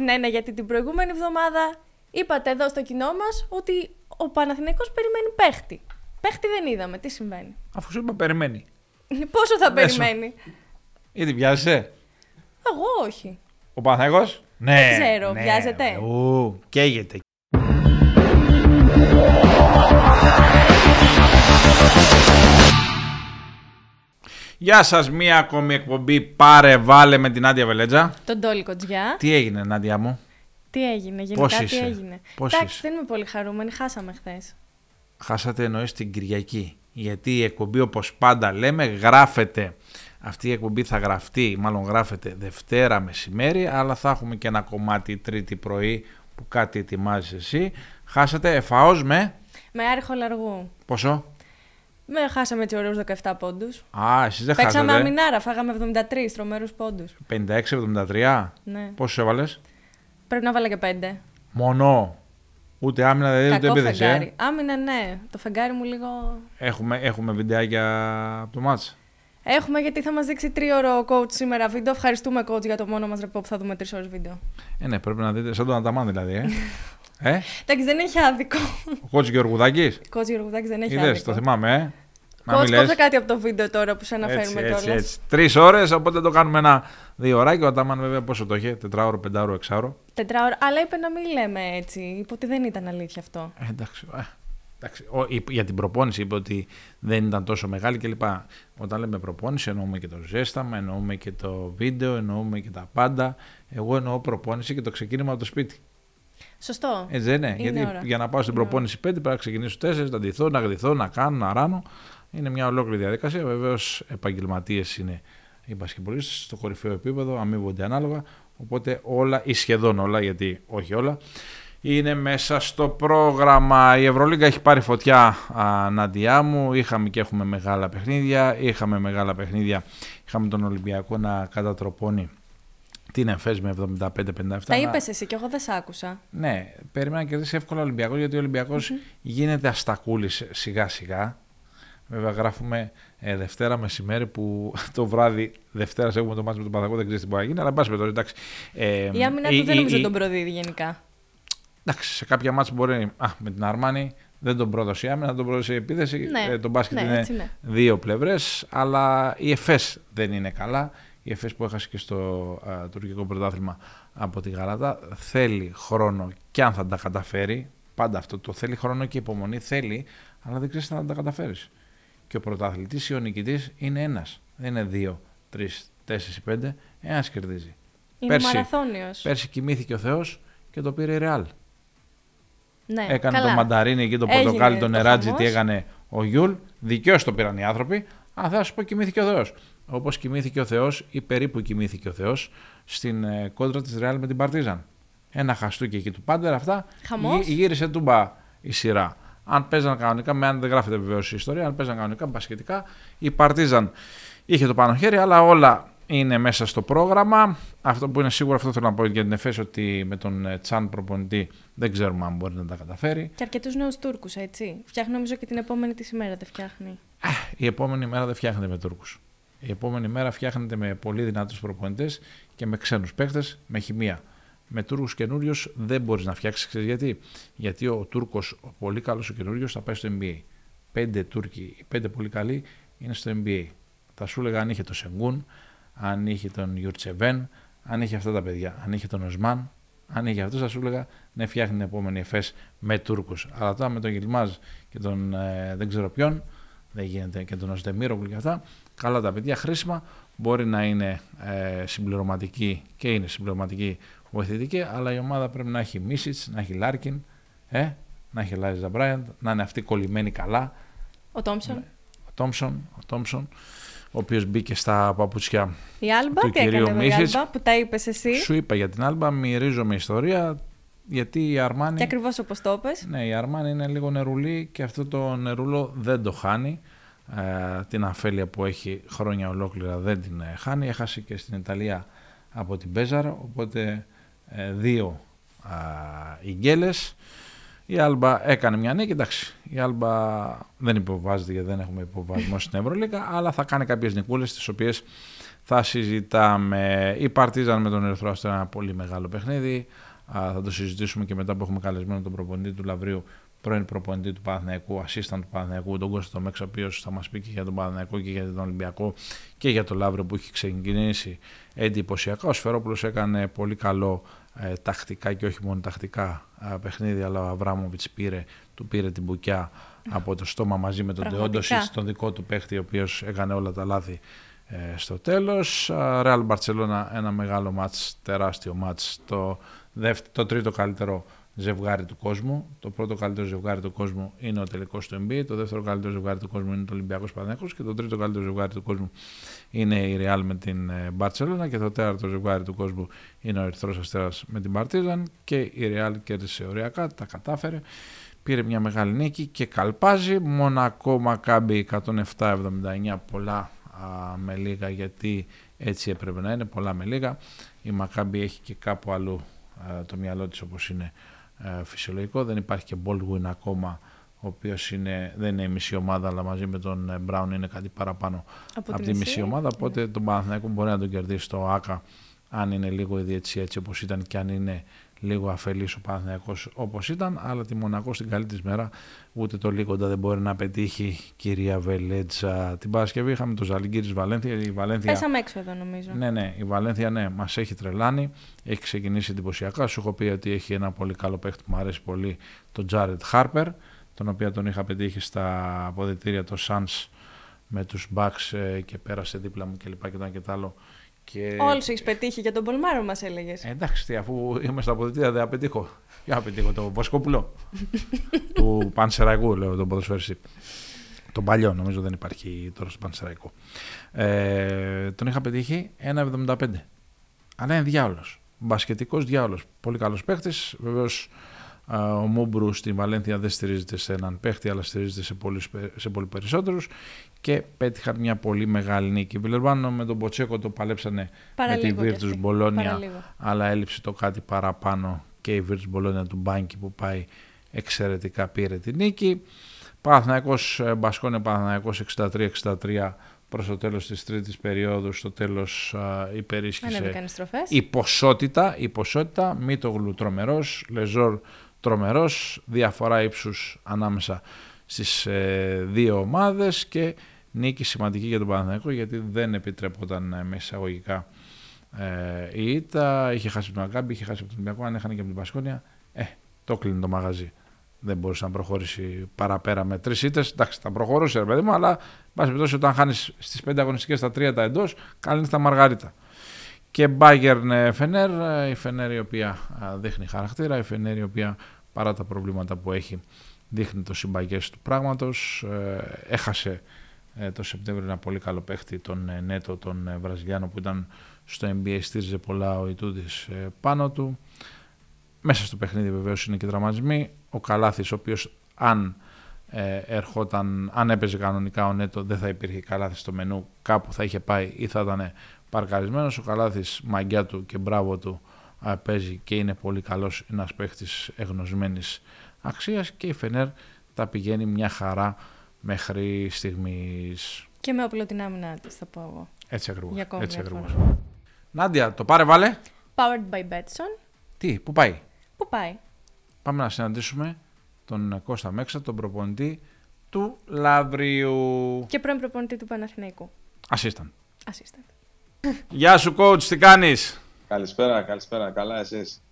Ναι, ναι, γιατί την προηγούμενη εβδομάδα είπατε εδώ στο κοινό μας ότι ο Παναθηναϊκός περιμένει παίχτη. Παίχτη δεν είδαμε. Τι συμβαίνει; Αφού σου είπα περιμένει. Πόσο θα Μέσω. περιμένει; Γιατί βιάζεσαι; Εγώ όχι. Ο Παναθηναϊκός; Ναι. ξέρω, ναι. βιάζεται. Ου, καίγεται. Γεια σας, μία ακόμη εκπομπή Πάρε Βάλε με την Άντια Βελέτζα. Τον Τόλι Κοτζιά. Τι έγινε, Νάντια μου; Τι έγινε, γενικά Πώς τι είσαι; έγινε. Πώς Εντάξει, είσαι; δεν είμαι πολύ χαρούμενη. Χάσαμε χθες. Χάσατε εννοείς την Κυριακή. Γιατί η εκπομπή όπως πάντα λέμε γράφεται. Αυτή η εκπομπή θα γραφτεί, μάλλον γράφεται Δευτέρα μεσημέρι, αλλά θα έχουμε και ένα κομμάτι Τρίτη πρωί που κάτι ετοιμάζεις εσύ. Χάσατε εφαώς με; Με άρχο λαργού. πόσο; Με χάσαμε έτσι ωραίους 17 πόντους. Α, εσείς δεν Παίξαμε χάσατε. αμινάρα, φάγαμε 73 τρομερούς πόντους. 56-73. Ναι. Πόσους έβαλες; Πρέπει να βάλα και 5. Μόνο. Ούτε άμυνα δεν ούτε Κακό επίθεση. ε; φεγγάρι. Άμυνα, ναι. Το φεγγάρι μου λίγο. Έχουμε, έχουμε βιντεάκια από το μάτς. Έχουμε γιατί θα μας δείξει τρίωρο ο coach σήμερα βίντεο. Ευχαριστούμε coach για το μόνο μας ρεπό που θα δούμε τρεις ώρες βίντεο. Ε, ναι, πρέπει να δείτε. Σαν τον Ανταμάν δηλαδή. Ε. ε; Εντάξει, δεν έχει άδικο. ο κότσος Γεωργουδάκης; Coach Γεωργουδάκης δεν έχει Είδες, άδικο. το θυμάμαι, ε. Να Coach, μην λες. κόψε κάτι από το βίντεο τώρα που σε Έτσι, αναφέρουμε έτσι, κιόλας. έτσι. Τρεις ώρες, οπότε το κάνουμε ένα δύο ωράκι. Ο Ατάμαν βέβαια πόσο το είχε, τετράωρο, πεντάωρο, εξάωρο. Τετράωρο. Αλλά είπε να μην λέμε έτσι. Είπε ότι δεν ήταν αλήθεια αυτό. Ε, εντάξει. ε, εντάξει. Ο, είπε- για την προπόνηση είπε ότι δεν ήταν τόσο μεγάλη κλπ. Όταν λέμε προπόνηση εννοούμε και το ζέσταμα, εννοούμε και το βίντεο, εννοούμε και τα πάντα. Εγώ εννοώ προπόνηση και το ξεκίνημα από το σπίτι. Σωστό. Έτσι δεν είναι. Είναι Γιατί ώρα. για να πάω στην Είναι προπόνηση 5 πρέπει να ξεκινήσω 4, να ντυθώ, να γδυθώ, να κάνω, να ράνω. Είναι μια ολόκληρη διαδικασία. Βεβαίως, επαγγελματίες είναι οι μπασκετμπολίστες στο κορυφαίο επίπεδο, αμείβονται ανάλογα. Οπότε όλα ή σχεδόν όλα, γιατί όχι όλα, είναι μέσα στο πρόγραμμα. Η Ευρωλίγκα έχει πάρει φωτιά α, Νάντιά μου. Είχαμε και έχουμε μεγάλα παιχνίδια. Είχαμε μεγάλα παιχνίδια. Είχαμε τον Ολυμπιακό να κατατροπώνει την ΕΦΕΣ με 75-57. Τα είπες εσύ και εγώ δεν σ' άκουσα. Ναι, περίμενα να κερδίσει εύκολα ο Ολυμπιακός γιατί ο ολυμπιακο γίνεται αστακούλης σιγά σιγά. Βέβαια, γράφουμε ε, Δευτέρα μεσημέρι που το βράδυ Δευτέρας έχουμε το μάτι με τον Παδακό, δεν ξέρεις τι μπορεί να γίνει. Αλλά εν πάση περιπτώσει, εντάξει. Ε, Η άμυνα η- του δεν η- νομίζω η- τον προδίδει γενικά. Εντάξει, σε κάποια μάτια μπορεί. Α, με την Αρμάνη δεν τον πρόδωσε η άμυνα, τον πρόδωσε η επίθεση. Ναι, Ε, το μπάσκετ ναι, είναι έτσι είναι. δύο πλευρές. Αλλά η ΕΦΕΣ δεν είναι καλά. Η ΕΦΕΣ που έχασε και στο α, τουρκικό πρωτάθλημα από τη Γαλάτα θέλει χρόνο και αν θα τα καταφέρει. Πάντα αυτό το θέλει χρόνο και υπομονή θέλει, αλλά δεν ξέρεις αν θα τα καταφέρεις. Και ο πρωταθλητής ή ο νικητής είναι ένας. Δεν είναι δύο, τρεις, τέσσερις, πέντε. Ένας κερδίζει. Είναι Πέρσι- μαραθώνιος. Πέρσι κοιμήθηκε ο Θεός και το πήρε η Ρεάλ. Ναι, Έκανε καλά. το μανταρίνι εκεί, το Έγινε πορτοκάλι, το το νεράντζι, χαμός. τι έκανε ο Γιούλ. Δικαίως το πήραν οι άνθρωποι. Αλλά θα σου πω, κοιμήθηκε ο Θεός. Όπως κοιμήθηκε ο Θεός ή περίπου κοιμήθηκε ο Θεός στην ε, κόντρα της Ρεάλ με την Παρτίζαν. Ένα χαστούκι εκεί του πάντερ, αυτά. Χαμός. γύ- Γύρισε τούμπα η σειρά. Αν παίζαν κανονικά, με αν δεν γράφεται βεβαίως η ιστορία, αν παίζαν κανονικά μπασχετικά, η Παρτίζαν είχε το πάνω χέρι, αλλά όλα είναι μέσα στο πρόγραμμα. Αυτό που είναι σίγουρο, αυτό θέλω να πω για την ΕΦΕΣ, ότι με τον ε, Τσάν προπονητή δεν ξέρουμε αν μπορεί να τα καταφέρει. Και αρκετούς νέους Τούρκους, έτσι. Φτιάχνει νομίζω και την επόμενη της ημέρα δεν φτιάχνει. Η επόμενη μέρα δεν φτιάχνεται με Τούρκους. Η επόμενη μέρα φτιάχνεται με πολύ δυνατούς προπονητές και με ξένους παίχτε, με χημεία. Με Τούρκους καινούριους δεν μπορείς να φτιάξεις. Ξέρεις γιατί; Γιατί ο Τούρκος, ο πολύ καλός ο καινούριο, θα πάει στο NBA. Πέντε Τούρκοι, οι πέντε πολύ καλοί είναι στο NBA. Θα σου έλεγα αν είχε το Σενγκούν, αν είχε τον Γιουρτσεβέν, αν είχε αυτά τα παιδιά, αν είχε τον Οσμάν, αν είχε αυτούς, θα σου έλεγα ναι, φτιάχνει την επόμενη ΕΦΕΣ με Τούρκους. Αλλά τώρα με τον Γιλμάζ και τον ε, δεν ξέρω ποιον, δεν γίνεται και τον Οσδεμίρογλου και αυτά. Καλά τα παιδιά, χρήσιμα. Μπορεί να είναι ε, συμπληρωματική και είναι συμπληρωματική βοηθητική, αλλά η ομάδα πρέπει να έχει Μίσιτς, να έχει Λάρκιν, ε, να έχει Λάιζα Μπράιαντ, να είναι αυτή κολλημένη καλά. Ο Τόμψον. Ναι. Ο Τόμψον, ο Τόμψον, ο οποίος μπήκε στα παπούτσια. Η Άλμπα, του τι έκανε κυρίου εδώ η Μίσιτς. Άλμπα που τα είπες εσύ. Σου είπα για την Άλμπα, μυρίζομαι ιστορία, γιατί η Αρμάνη. Και ακριβώς όπως το είπες. Ναι, η Αρμάνη είναι λίγο νερουλή και αυτό το νερούλο δεν το χάνει. Ε, την αφέλεια που έχει χρόνια ολόκληρα δεν την ε, χάνει. Έχασε και στην Ιταλία από την Πέζαρ, οπότε ε, δύο α, ηγγέλες. Η Άλμπα έκανε μια νίκη, εντάξει. Η Άλμπα δεν υποβάζεται γιατί δεν έχουμε υποβασμό στην Ευρωλίκα, αλλά θα κάνει κάποιες νικούλες τις οποίες Θα συζητάμε η Παρτίζαν με τον Ερυθρό Αστέρα, ένα πολύ μεγάλο παιχνίδι. Θα το συζητήσουμε και μετά που έχουμε καλεσμένο τον προπονητή του Λαβρίου, πρώην προπονητή του Παναθηναϊκού, assistant του Παναθηναϊκού, τον Κώστα Μέξα, ο οποίος θα μας πει και για τον Παναθηναϊκό και για τον Ολυμπιακό και για τον Λαύριο που έχει ξεκινήσει εντυπωσιακά. Ο Σφερόπουλος έκανε πολύ καλό ε, τακτικά και όχι μόνο τακτικά ε, παιχνίδι, αλλά ο Αβράμοβιτς πήρε, του πήρε την μπουκιά από το στόμα μαζί με τον Τεόντοσης, τον δικό του παίχτη, ο οποίος έκανε όλα τα λάθη ε, στο τέλος. Ρεάλ Μπαρτσελώνα ένα μεγάλο μάτς, τεράστιο μάτς, το, το τρίτο καλύτερο ζευγάρι του κόσμου. Το πρώτο καλύτερο ζευγάρι του κόσμου είναι ο τελικός του NBA. Το δεύτερο καλύτερο ζευγάρι του κόσμου είναι το Ολυμπιακός Παναγιώ. Και το τρίτο καλύτερο ζευγάρι του κόσμου είναι η Real με την Μπαρσελόνα. Και το τέταρτο ζευγάρι του κόσμου είναι ο Ερυθρός Αστέρας με την Παρτίζαν. Και η Real κέρδισε ωριακά, τα κατάφερε. Πήρε μια μεγάλη νίκη και καλπάζει. Μονακό Μακάμπι 107-79. Πολλά α, με λίγα γιατί έτσι έπρεπε να είναι. Πολλά με λίγα. Η Μακάμπι έχει και κάπου αλλού α, το μυαλό της όπως είναι ε, φυσιολογικό. Δεν υπάρχει και Baldwin ακόμα, ο οποίος δεν είναι η μισή ομάδα, αλλά μαζί με τον Brown είναι κάτι παραπάνω από, από τη μισή ομάδα. Οπότε τον Παναθηναϊκό μπορεί να τον κερδίσει το ΑΚΑ, αν είναι λίγο η έτσι όπως ήταν και αν είναι λίγο αφελής ο Παναθηναϊκός όπως ήταν, αλλά τη Μονακό στην καλή της μέρα ούτε το λίγοντα δεν μπορεί να πετύχει κυρία Βελέτσα. Την Παρασκευή είχαμε το Ζαλγκύρη Βαλένθια. Η Βαλένθια... Πέσαμε έξω εδώ νομίζω. Ναι, ναι, η Βαλένθια ναι, μας έχει τρελάνει. Έχει ξεκινήσει εντυπωσιακά. Σου έχω πει ότι έχει ένα πολύ καλό παίχτη που μου αρέσει πολύ, τον Τζάρετ Χάρπερ, τον οποίο τον είχα πετύχει στα αποδητήρια το Suns με τους Bucks ε, και πέρασε δίπλα μου και λοιπά και το ένα και το άλλο και... Όλους έχεις πετύχει για τον Πολμάρο, μας έλεγες. Ε, εντάξει, αφού είμαι στα αποδητήρια δεν απετύχω. Για να πετύχω το Βοσκόπουλο του Πανσεραϊκού, λέω τον ποδοσφαίριστη. Τον παλιό, νομίζω δεν υπάρχει τώρα στο Πανσεραϊκό. Ε, τον είχα πετύχει 1,75. Αλλά είναι διάολος. Μπασκετικός διάολος. Πολύ καλός παίχτη. Βεβαίως ο Μούμπρου στη Βαλένθια δεν στηρίζεται σε έναν παίχτη, αλλά στηρίζεται σε πολύ, σε πολύ περισσότερους και πέτυχαν μια πολύ μεγάλη νίκη. Η Βιλερμπάνο με τον Ποτσέκο το παλέψανε με τη Βίρτους Μπολόνια, αλλά έλειψε το κάτι παραπάνω και η Βίρτους Μπολόνια του Μπάνκι που πάει εξαιρετικά πήρε τη νίκη. Παναθηναϊκός ε, Μπασκόνια Παναθηναϊκός 63-63 προς το τέλος της τρίτης περίοδου, στο τέλος α, υπερίσχυσε η ποσότητα, η ποσότητα, Μήτογλου τρομερός, Λεζόρ τρομερός, διαφορά ύψους ανάμεσα στις ε, δύο ομάδες και νίκη σημαντική για τον Παναθηναϊκό γιατί δεν επιτρέπονταν ε, με εισαγωγικά ε, η ήττα, είχε χάσει τον Αγκάμπη, είχε χάσει από τον Ολυμπιακό, αν έχανε και από την Πασκόνια, ε, το κλείνει το μαγαζί. Δεν μπορούσε να προχωρήσει παραπέρα με τρεις ήττες. Εντάξει, θα προχωρούσε, ρε παιδί μου, αλλά πάση περιπτώσει όταν χάνεις στις πέντε αγωνιστικές τα τρία τα εντός, καλή τα Μαργαρίτα. Και Bayern Φενέρ, η Φενέρ η οποία δείχνει χαρακτήρα, η Φενέρ η οποία παρά τα προβλήματα που έχει δείχνει το συμπαγές του πράγματος. Ε, έχασε ε, το Σεπτέμβριο ένα πολύ καλό παίχτη, τον ε, Νέτο, τον Βραζιλιάνο που ήταν στο NBA, στήριζε πολλά ο Ιτούδης πάνω του. Μέσα στο παιχνίδι βεβαίως είναι και τραυματισμοί. Ο Καλάθης, ο οποίος αν ερχόταν, αν έπαιζε κανονικά ο Νέτο, δεν θα υπήρχε Καλάθης στο μενού, κάπου θα είχε πάει ή θα ήταν παρκαρισμένος. Ο Καλάθης, μαγκιά του και μπράβο του, παίζει και είναι πολύ καλός, ένας παίχτης εγνωσμένης αξίας και η Φενέρ τα πηγαίνει μια χαρά μέχρι στιγμής. Και με όπλο την άμυνα της θα πω εγώ. Έτσι ακριβώς. Για Έτσι ακριβώς. Νάντια, το πάρε βάλε. Powered by Betson. Τι, πού πάει; Πού πάει; Πάμε να συναντήσουμε τον Κώστα Μέξα, τον προπονητή του Λαβρίου. Και πρώην προπονητή του Παναθηναϊκού. Assistant. Assistant. Γεια σου coach, τι κάνεις; Καλησπέρα, καλησπέρα. Καλά εσείς;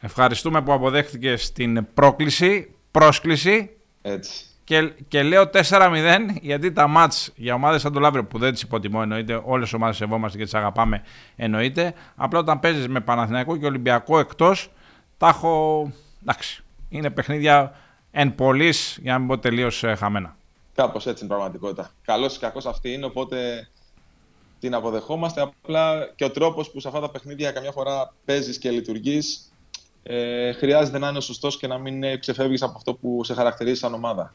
Ευχαριστούμε που αποδέχτηκες την πρόκληση, πρόσκληση. Έτσι. Και, και λέω 4-0 γιατί τα μάτς για ομάδες σαν το Λαύριο που δεν τις υποτιμώ εννοείται, όλες οι ομάδες σεβόμαστε και τις αγαπάμε εννοείται. Απλά όταν παίζεις με Παναθηναϊκό και Ολυμπιακό εκτός, τα έχω, εντάξει, είναι παιχνίδια εν πολλής για να μην πω τελείως ε, χαμένα. Κάπως έτσι είναι πραγματικότητα. Καλός ή κακός αυτή είναι, οπότε την αποδεχόμαστε. Απλά και ο τρόπος που σε αυτά τα παιχνίδια καμιά φορά παίζεις και λειτουργείς ε, χρειάζεται να είναι σωστός και να μην ξεφεύγεις από αυτό που σε χαρακτηρίζει σαν ομάδα.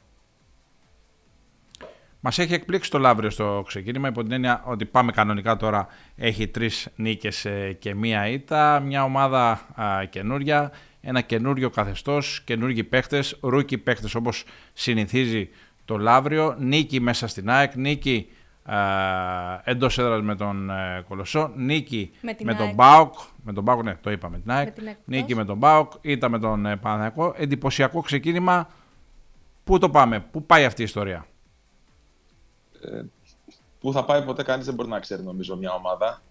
Μας έχει εκπλήξει το Λαύριο στο ξεκίνημα υπό την έννοια ότι πάμε κανονικά τώρα. Έχει τρεις νίκες ε, και μία ήττα. Μια ομάδα α, καινούρια, ένα καινούριο καθεστώς, καινούργιοι παίχτες, rookie παίχτες όπως συνηθίζει το Λαύριο. Νίκη μέσα στην ΑΕΚ, νίκη ε, εντός έδρας με τον ε, Κολοσσό. Νίκη Με την με τον ΑΕΚ. ΠΑΟΚ. Με τον ΠΑΟΚ, ναι, το είπαμε. Την ΑΕΚ. Με την ΑΕΚ Νίκη εκτός. με τον ΠΑΟΚ. Ήταν με τον ε, Παναθηναϊκό. Εντυπωσιακό ξεκίνημα. Πού το πάμε, πού πάει αυτή η ιστορία; Πού θα πάει ποτέ κανείς δεν μπορεί να ξέρει νομίζω μια ομάδα.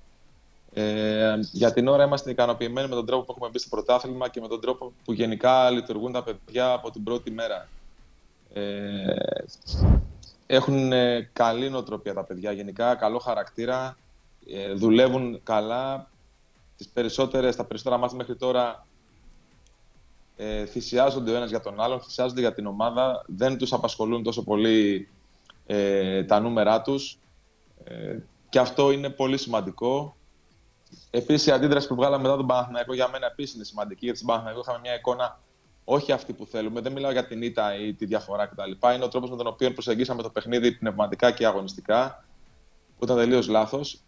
Ε, για την ώρα είμαστε ικανοποιημένοι με τον τρόπο που έχουμε μπει στο πρωτάθλημα και με τον τρόπο που γενικά λειτουργούν τα παιδιά από την πρώτη μέρα. Ε, έχουν ε, καλή νοοτροπία τα παιδιά γενικά, καλό χαρακτήρα, ε, δουλεύουν καλά. Τις περισσότερες, τα περισσότερα μάτια μέχρι τώρα ε, θυσιάζονται ο ένας για τον άλλον, θυσιάζονται για την ομάδα, δεν τους απασχολούν τόσο πολύ ε, τα νούμερά τους ε, και αυτό είναι πολύ σημαντικό. Επίσης, η αντίδραση που βγάλαμε μετά τον Παναθηναϊκό για μένα επίσης είναι σημαντική. Γιατί στην Παναθηναϊκό είχαμε μια εικόνα όχι αυτή που θέλουμε. Δεν μιλάω για την ήττα ή τη διαφορά κτλ. Είναι ο τρόπος με τον οποίο προσεγγίσαμε το παιχνίδι πνευματικά και αγωνιστικά, που ήταν τελείως λάθος.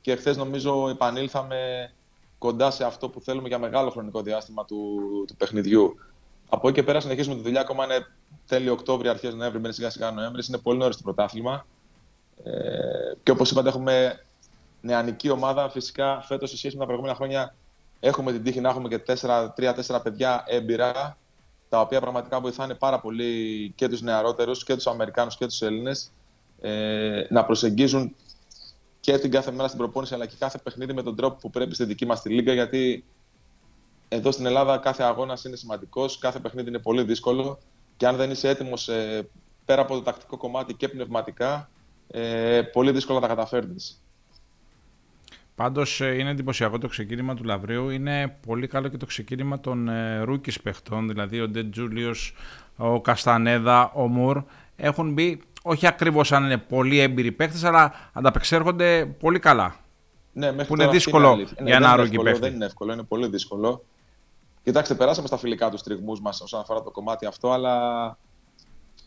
Και χθες νομίζω επανήλθαμε κοντά σε αυτό που θέλουμε για μεγάλο χρονικό διάστημα του, του παιχνιδιού. Από εκεί και πέρα συνεχίζουμε τη δουλειά. Ακόμα είναι τέλειο Οκτώβριο, αρχές Νοέμβρη, μπαίνει σιγά σιγά Νοέμβρη. Είναι πολύ νωρίς το πρωτάθλημα. Ε, και όπως είπατε, έχουμε νεανική ομάδα. Φυσικά, φέτος σε σχέση με τα προηγούμενα χρόνια, έχουμε την τύχη να έχουμε και 3-4 παιδιά έμπειρα, τα οποία πραγματικά βοηθάνε πάρα πολύ και τους νεαρότερους και τους Αμερικάνους και τους Έλληνες ε, να προσεγγίζουν και την κάθε μέρα στην προπόνηση αλλά και κάθε παιχνίδι με τον τρόπο που πρέπει στη δική μας τη λίγα. Γιατί εδώ στην Ελλάδα κάθε αγώνας είναι σημαντικός, κάθε παιχνίδι είναι πολύ δύσκολο και αν δεν είσαι έτοιμος ε, πέρα από το τακτικό κομμάτι και πνευματικά, ε, πολύ δύσκολα τα καταφέρνεις. Πάντως είναι εντυπωσιακό το ξεκίνημα του Λαβρίου. Είναι πολύ καλό και το ξεκίνημα των ε, rookies παιχτών, δηλαδή ο Ντε Τζούλιος, ο Καστανέδα, ο Μουρ. Έχουν μπει, όχι ακριβώς αν είναι πολύ έμπειροι παίχτες, αλλά ανταπεξέρχονται πολύ καλά. Ναι, μέχρι Που είναι τώρα αυτή δύσκολο αλήθεια. για δεν ένα είναι rookie εύκολο, παίχτη. Δεν είναι εύκολο, είναι πολύ δύσκολο. Κοιτάξτε, περάσαμε στα φιλικά τους τριγμούς μας όσον αφορά το κομμάτι αυτό, αλλά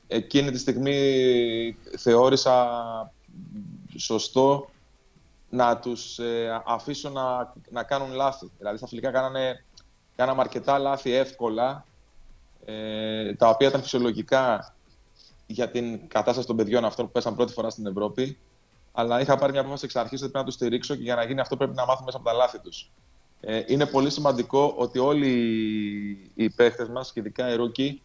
εκείνη τη στιγμή θεώρησα σωστό να τους ε, αφήσω να, να κάνουν λάθη. Δηλαδή στα φιλικά κάνανε, κάναμε αρκετά λάθη εύκολα, ε, τα οποία ήταν φυσιολογικά για την κατάσταση των παιδιών αυτών που πέσαν πρώτη φορά στην Ευρώπη. Αλλά είχα πάρει μια απόφαση εξ αρχής ότι πρέπει να τους στηρίξω και για να γίνει αυτό πρέπει να μάθουμε μέσα από τα λάθη τους. Ε, είναι πολύ σημαντικό ότι όλοι οι παίχτες μας, και ειδικά οι rookie,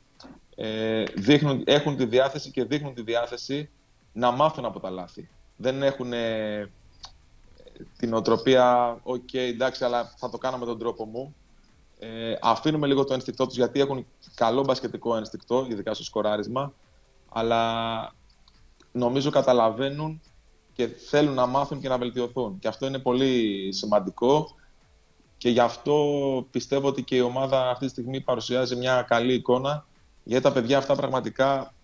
ε, δείχνουν, έχουν τη διάθεση και δείχνουν τη διάθεση να μάθουν από τα λάθη. Δεν έχουν ε, την οτροπία, οκ, εντάξει, αλλά θα το κάνω με τον τρόπο μου. Ε, αφήνουμε λίγο το ένστικτό τους γιατί έχουν καλό μπασκετικό ένστικτο, ειδικά στο σκοράρισμα. Αλλά νομίζω καταλαβαίνουν και θέλουν να μάθουν και να βελτιωθούν. Και αυτό είναι πολύ σημαντικό. Και γι' αυτό πιστεύω ότι και η ομάδα αυτή τη στιγμή παρουσιάζει μια καλή εικόνα. Γιατί τα παιδιά αυτά πραγματικά,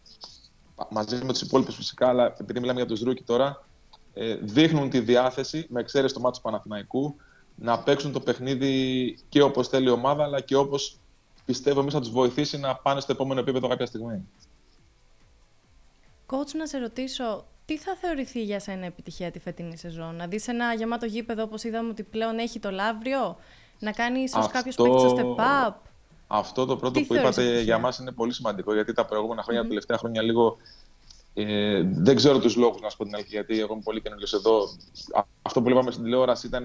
μαζί με τους υπόλοιπους φυσικά, αλλά επειδή μιλάμε για τους Ρούκι τώρα, ε, δείχνουν τη διάθεση, με εξαίρεση το μάτι του Παναθηναϊκού, να παίξουν το παιχνίδι και όπως θέλει η ομάδα, αλλά και όπως πιστεύω εμείς θα τους βοηθήσει να πάνε στο επόμενο επίπεδο κάποια στιγμή. Coach, να σε ρωτήσω, τι θα θεωρηθεί για σένα επιτυχία τη φετινή σεζόν, να δεις ένα γεμάτο γήπεδο όπως είδαμε ότι πλέον έχει το Λαύριο, να κάνει ίσως Αυτό- κάποιος παίκτης το step up; Αυτό το πρώτο Τι που θεωρείς είπατε επιτυχία; για μας είναι πολύ σημαντικό, γιατί τα προηγούμενα χρόνια, τα τελευταία χρόνια λίγο ε, δεν ξέρω τους λόγους να σου πω την αλήθεια, γιατί εγώ είμαι πολύ καινούργιος εδώ. Α- Αυτό που είπαμε στην τηλεόραση ήταν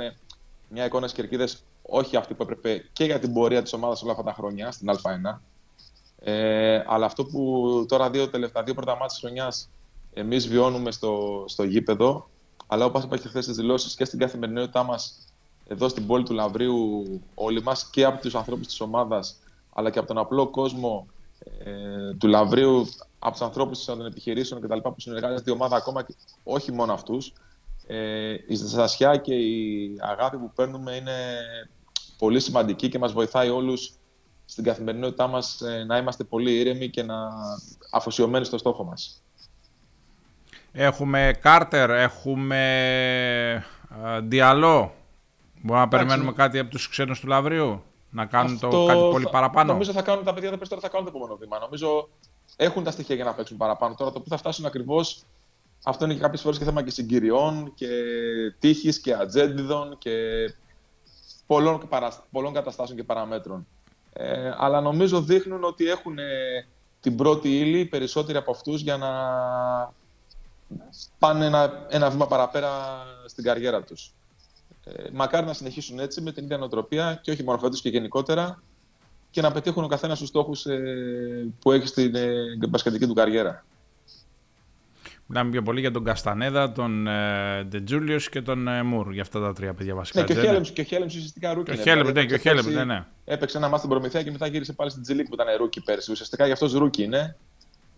μια εικόνα στις κερκίδες, όχι αυτή που έπρεπε και για την πορεία της ομάδας όλα αυτά τα χρόνια, στην Α1. Ε, αλλά αυτό που τώρα δύο, τελευταία, δύο πρώτα μάτια της χρονιάς εμείς βιώνουμε στο, στο γήπεδο, αλλά όπως είπα και χθες στις δηλώσεις και στην καθημερινότητά μας εδώ στην πόλη του Λαβρίου όλοι μας και από τους ανθρώπους της ομάδας αλλά και από τον απλό κόσμο ε, του Λαβρίου, από τους ανθρώπους των επιχειρήσεων κτλ. που συνεργάζεται η ομάδα ακόμα και όχι μόνο αυτούς. Ε, η ζεστασιά και η αγάπη που παίρνουμε είναι πολύ σημαντική και μας βοηθάει όλους στην καθημερινότητά μας ε, να είμαστε πολύ ήρεμοι και να αφοσιωμένοι στο στόχο μας. Έχουμε Κάρτερ, έχουμε ε, Διαλό. Μπορούμε να περιμένουμε κάτι από τους ξένους του Λαβρίου, να κάνουν το Αυτό κάτι πολύ θα- παραπάνω; Νομίζω θα κάνουν τα παιδιά τα περισσότερα θα κάνουν το επόμενο βήμα. Νομίζω έχουν τα στοιχεία για να παίξουν παραπάνω. Τώρα το που θα φτάσουν ακριβώς, αυτό είναι και κάποιες φορές και θέμα και συγκυριών και τύχης και ατζέντιδων και πολλών, παρασ- πολλών καταστάσεων και παραμέτρων. Ε, αλλά νομίζω δείχνουν ότι έχουν ε, την πρώτη ύλη περισσότεροι από αυτούς για να πάνε ένα, ένα βήμα παραπέρα στην καριέρα τους. Ε, μακάρι να συνεχίσουν έτσι με την ίδια νοοτροπία και όχι μόνο φέτος και γενικότερα και να πετύχουν ο καθένας τους στόχους ε, που έχει στην ε, μπασκετική του καριέρα. Μιλάμε πιο πολύ για τον Καστανέδα, τον Ντετζούλιο και τον ε, Μουρ για αυτά τα τρία παιδιά βασικά. Ναι, και ο Χέλεμς και ο Χέλεμς ουσιαστικά rookie. Και ο Χέλεμς, ναι, και ο Χέλεμς, ναι, ναι. Έπαιξε ένα ματς στην Προμηθέα και μετά γύρισε πάλι στην G League που ήταν rookie πέρσι. Ουσιαστικά γι' αυτό rookie είναι.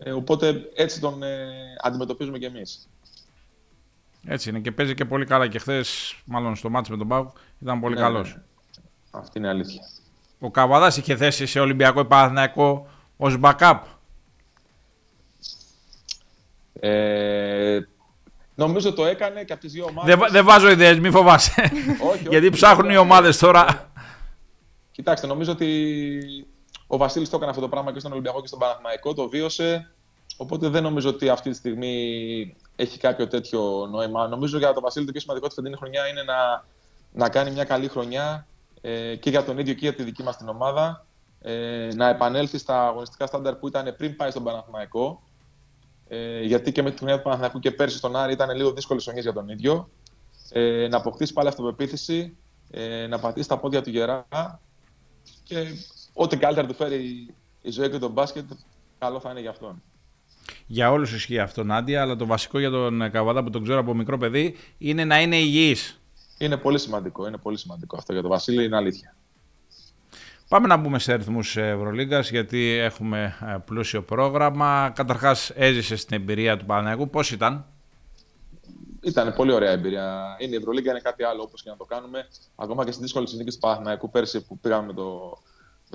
Ε, οπότε έτσι τον ε, αντιμετωπίζουμε κι εμείς. Έτσι είναι και παίζει και πολύ καλά. Και χθες, μάλλον στο ματς με τον ΠΑΟ, ήταν πολύ ναι, καλός. Ναι. Αυτή είναι η αλήθεια. Ο Καβαδάς είχε θέση σε Ολυμπιακό Παναθηναϊκό ως backup. Ε, νομίζω το έκανε και από τις δύο ομάδες. Δεν, δεν βάζω ιδέες, μην φοβάσαι. όχι, Γιατί ψάχνουν οι ομάδες τώρα. Κοιτάξτε, νομίζω ότι ο Βασίλης το έκανε αυτό το πράγμα και στον Ολυμπιακό και στον Παναθηναϊκό. Το βίωσε. Οπότε δεν νομίζω ότι αυτή τη στιγμή έχει κάποιο τέτοιο νόημα. Νομίζω για τον Βασίλη το πιο σημαντικό τη φετινή χρονιά είναι να, να κάνει μια καλή χρονιά ε, και για τον ίδιο και για τη δική μας την ομάδα. Ε, να επανέλθει στα αγωνιστικά στάνταρ που ήταν πριν πάει στον Παναθηναϊκό. Ε, γιατί και με τη χρονιά του Παναθηναϊκού και πέρσι στον Άρη ήταν λίγο δύσκολες χρονιές για τον ίδιο. Ε, να αποκτήσει πάλι αυτοπεποίθηση, ε, να πατήσει τα πόδια του γερά και ό,τι καλύτερα του φέρει η ζωή και τον μπάσκετ, καλό θα είναι για αυτόν. Για όλους ισχύει αυτό, Νάντια, αλλά το βασικό για τον Καβαδά που τον ξέρω από μικρό παιδί είναι να είναι υγιής. Είναι πολύ σημαντικό, είναι πολύ σημαντικό αυτό για τον Βασίλη, είναι αλήθεια. Πάμε να μπούμε σε αριθμούς Ευρωλίγκας γιατί έχουμε ε, πλούσιο πρόγραμμα. Καταρχάς έζησε στην εμπειρία του Παναγιώτου. Πώς ήταν; Ήταν πολύ ωραία εμπειρία. Είναι η Ευρωλίγκα, είναι κάτι άλλο όπως και να το κάνουμε. Ακόμα και στις δύσκολες συνθήκες του Παναγιώτου πέρσι που πήγαμε με, το,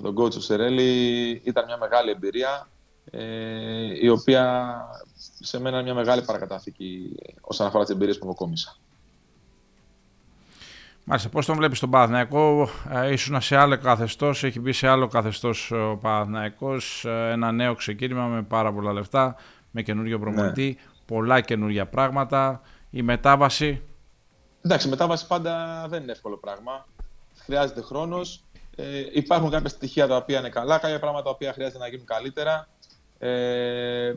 με τον coach Σερέλη ήταν μια μεγάλη εμπειρία ε, η οποία σε μένα είναι μια μεγάλη παρακαταθήκη όσον αφορά τις εμπειρίες που αποκόμισα. Μάλιστα, πώς τον βλέπεις τον Παναθηναϊκό, ε, ήσουν σε άλλο καθεστώς, έχει μπει σε άλλο καθεστώς ο Παναθηναϊκός, ε, ένα νέο ξεκίνημα με πάρα πολλά λεφτά, με καινούριο προμονητή, ναι. πολλά καινούργια πράγματα, η μετάβαση; Εντάξει, η μετάβαση πάντα δεν είναι εύκολο πράγμα, χρειάζεται χρόνος, ε, υπάρχουν κάποια στοιχεία τα οποία είναι καλά, κάποια πράγματα τα οποία χρειάζεται να γίνουν καλύτερα. Ε,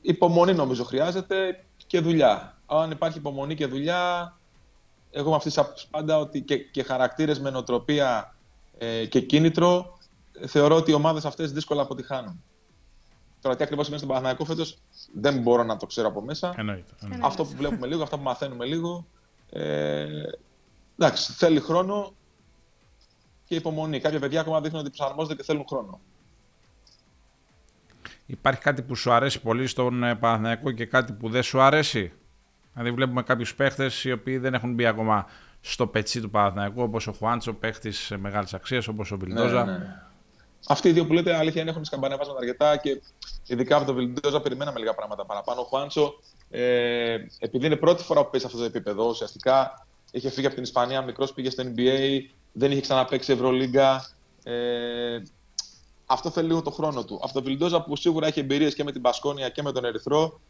υπομονή νομίζω χρειάζεται και δουλειά. Αν υπάρχει υπομονή και δουλειά, εγώ με αυτής της πάντα ότι και, και χαρακτήρες με νοοτροπία ε, και κίνητρο θεωρώ ότι οι ομάδες αυτές δύσκολα αποτυχάνουν. Τώρα τι ακριβώς σημαίνει στον Παναθηναϊκό φέτος δεν μπορώ να το ξέρω από μέσα. Εννοείται, Αυτό που βλέπουμε λίγο, αυτό που μαθαίνουμε λίγο. Ε, εντάξει, θέλει χρόνο και υπομονή. Κάποια παιδιά ακόμα δείχνουν ότι προσαρμόζονται και θέλουν χρόνο. Υπάρχει κάτι που σου αρέσει πολύ στον ε, Παναθηναϊκό και κάτι που δεν σου αρέσει; Δηλαδή, βλέπουμε κάποιους παίχτες οι οποίοι δεν έχουν μπει ακόμα στο πετσί του Παναθηναϊκού, όπως ο Χουάντσο, παίχτης μεγάλης αξίας, όπως ο Βιλντόζα. Ναι, ναι. Αυτοί οι δύο που λέτε αλήθεια είναι έχουν σκαμπανεβάσματα αρκετά και ειδικά από τον Βιλντόζα περιμέναμε λίγα πράγματα παραπάνω. Ο Χουάντσο, ε, επειδή είναι πρώτη φορά που παίζει σε αυτό το επίπεδο, ουσιαστικά είχε φύγει από την Ισπανία, μικρός πήγε στο NBA, δεν είχε ξαναπέξει Ευρωλίγκα. Ε, αυτό θέλει λίγο το χρόνο του. Αυτό το Βιλντόζα που σίγουρα έχει εμπειρίες και με την Πασκόνια και με τον Ερυθρό,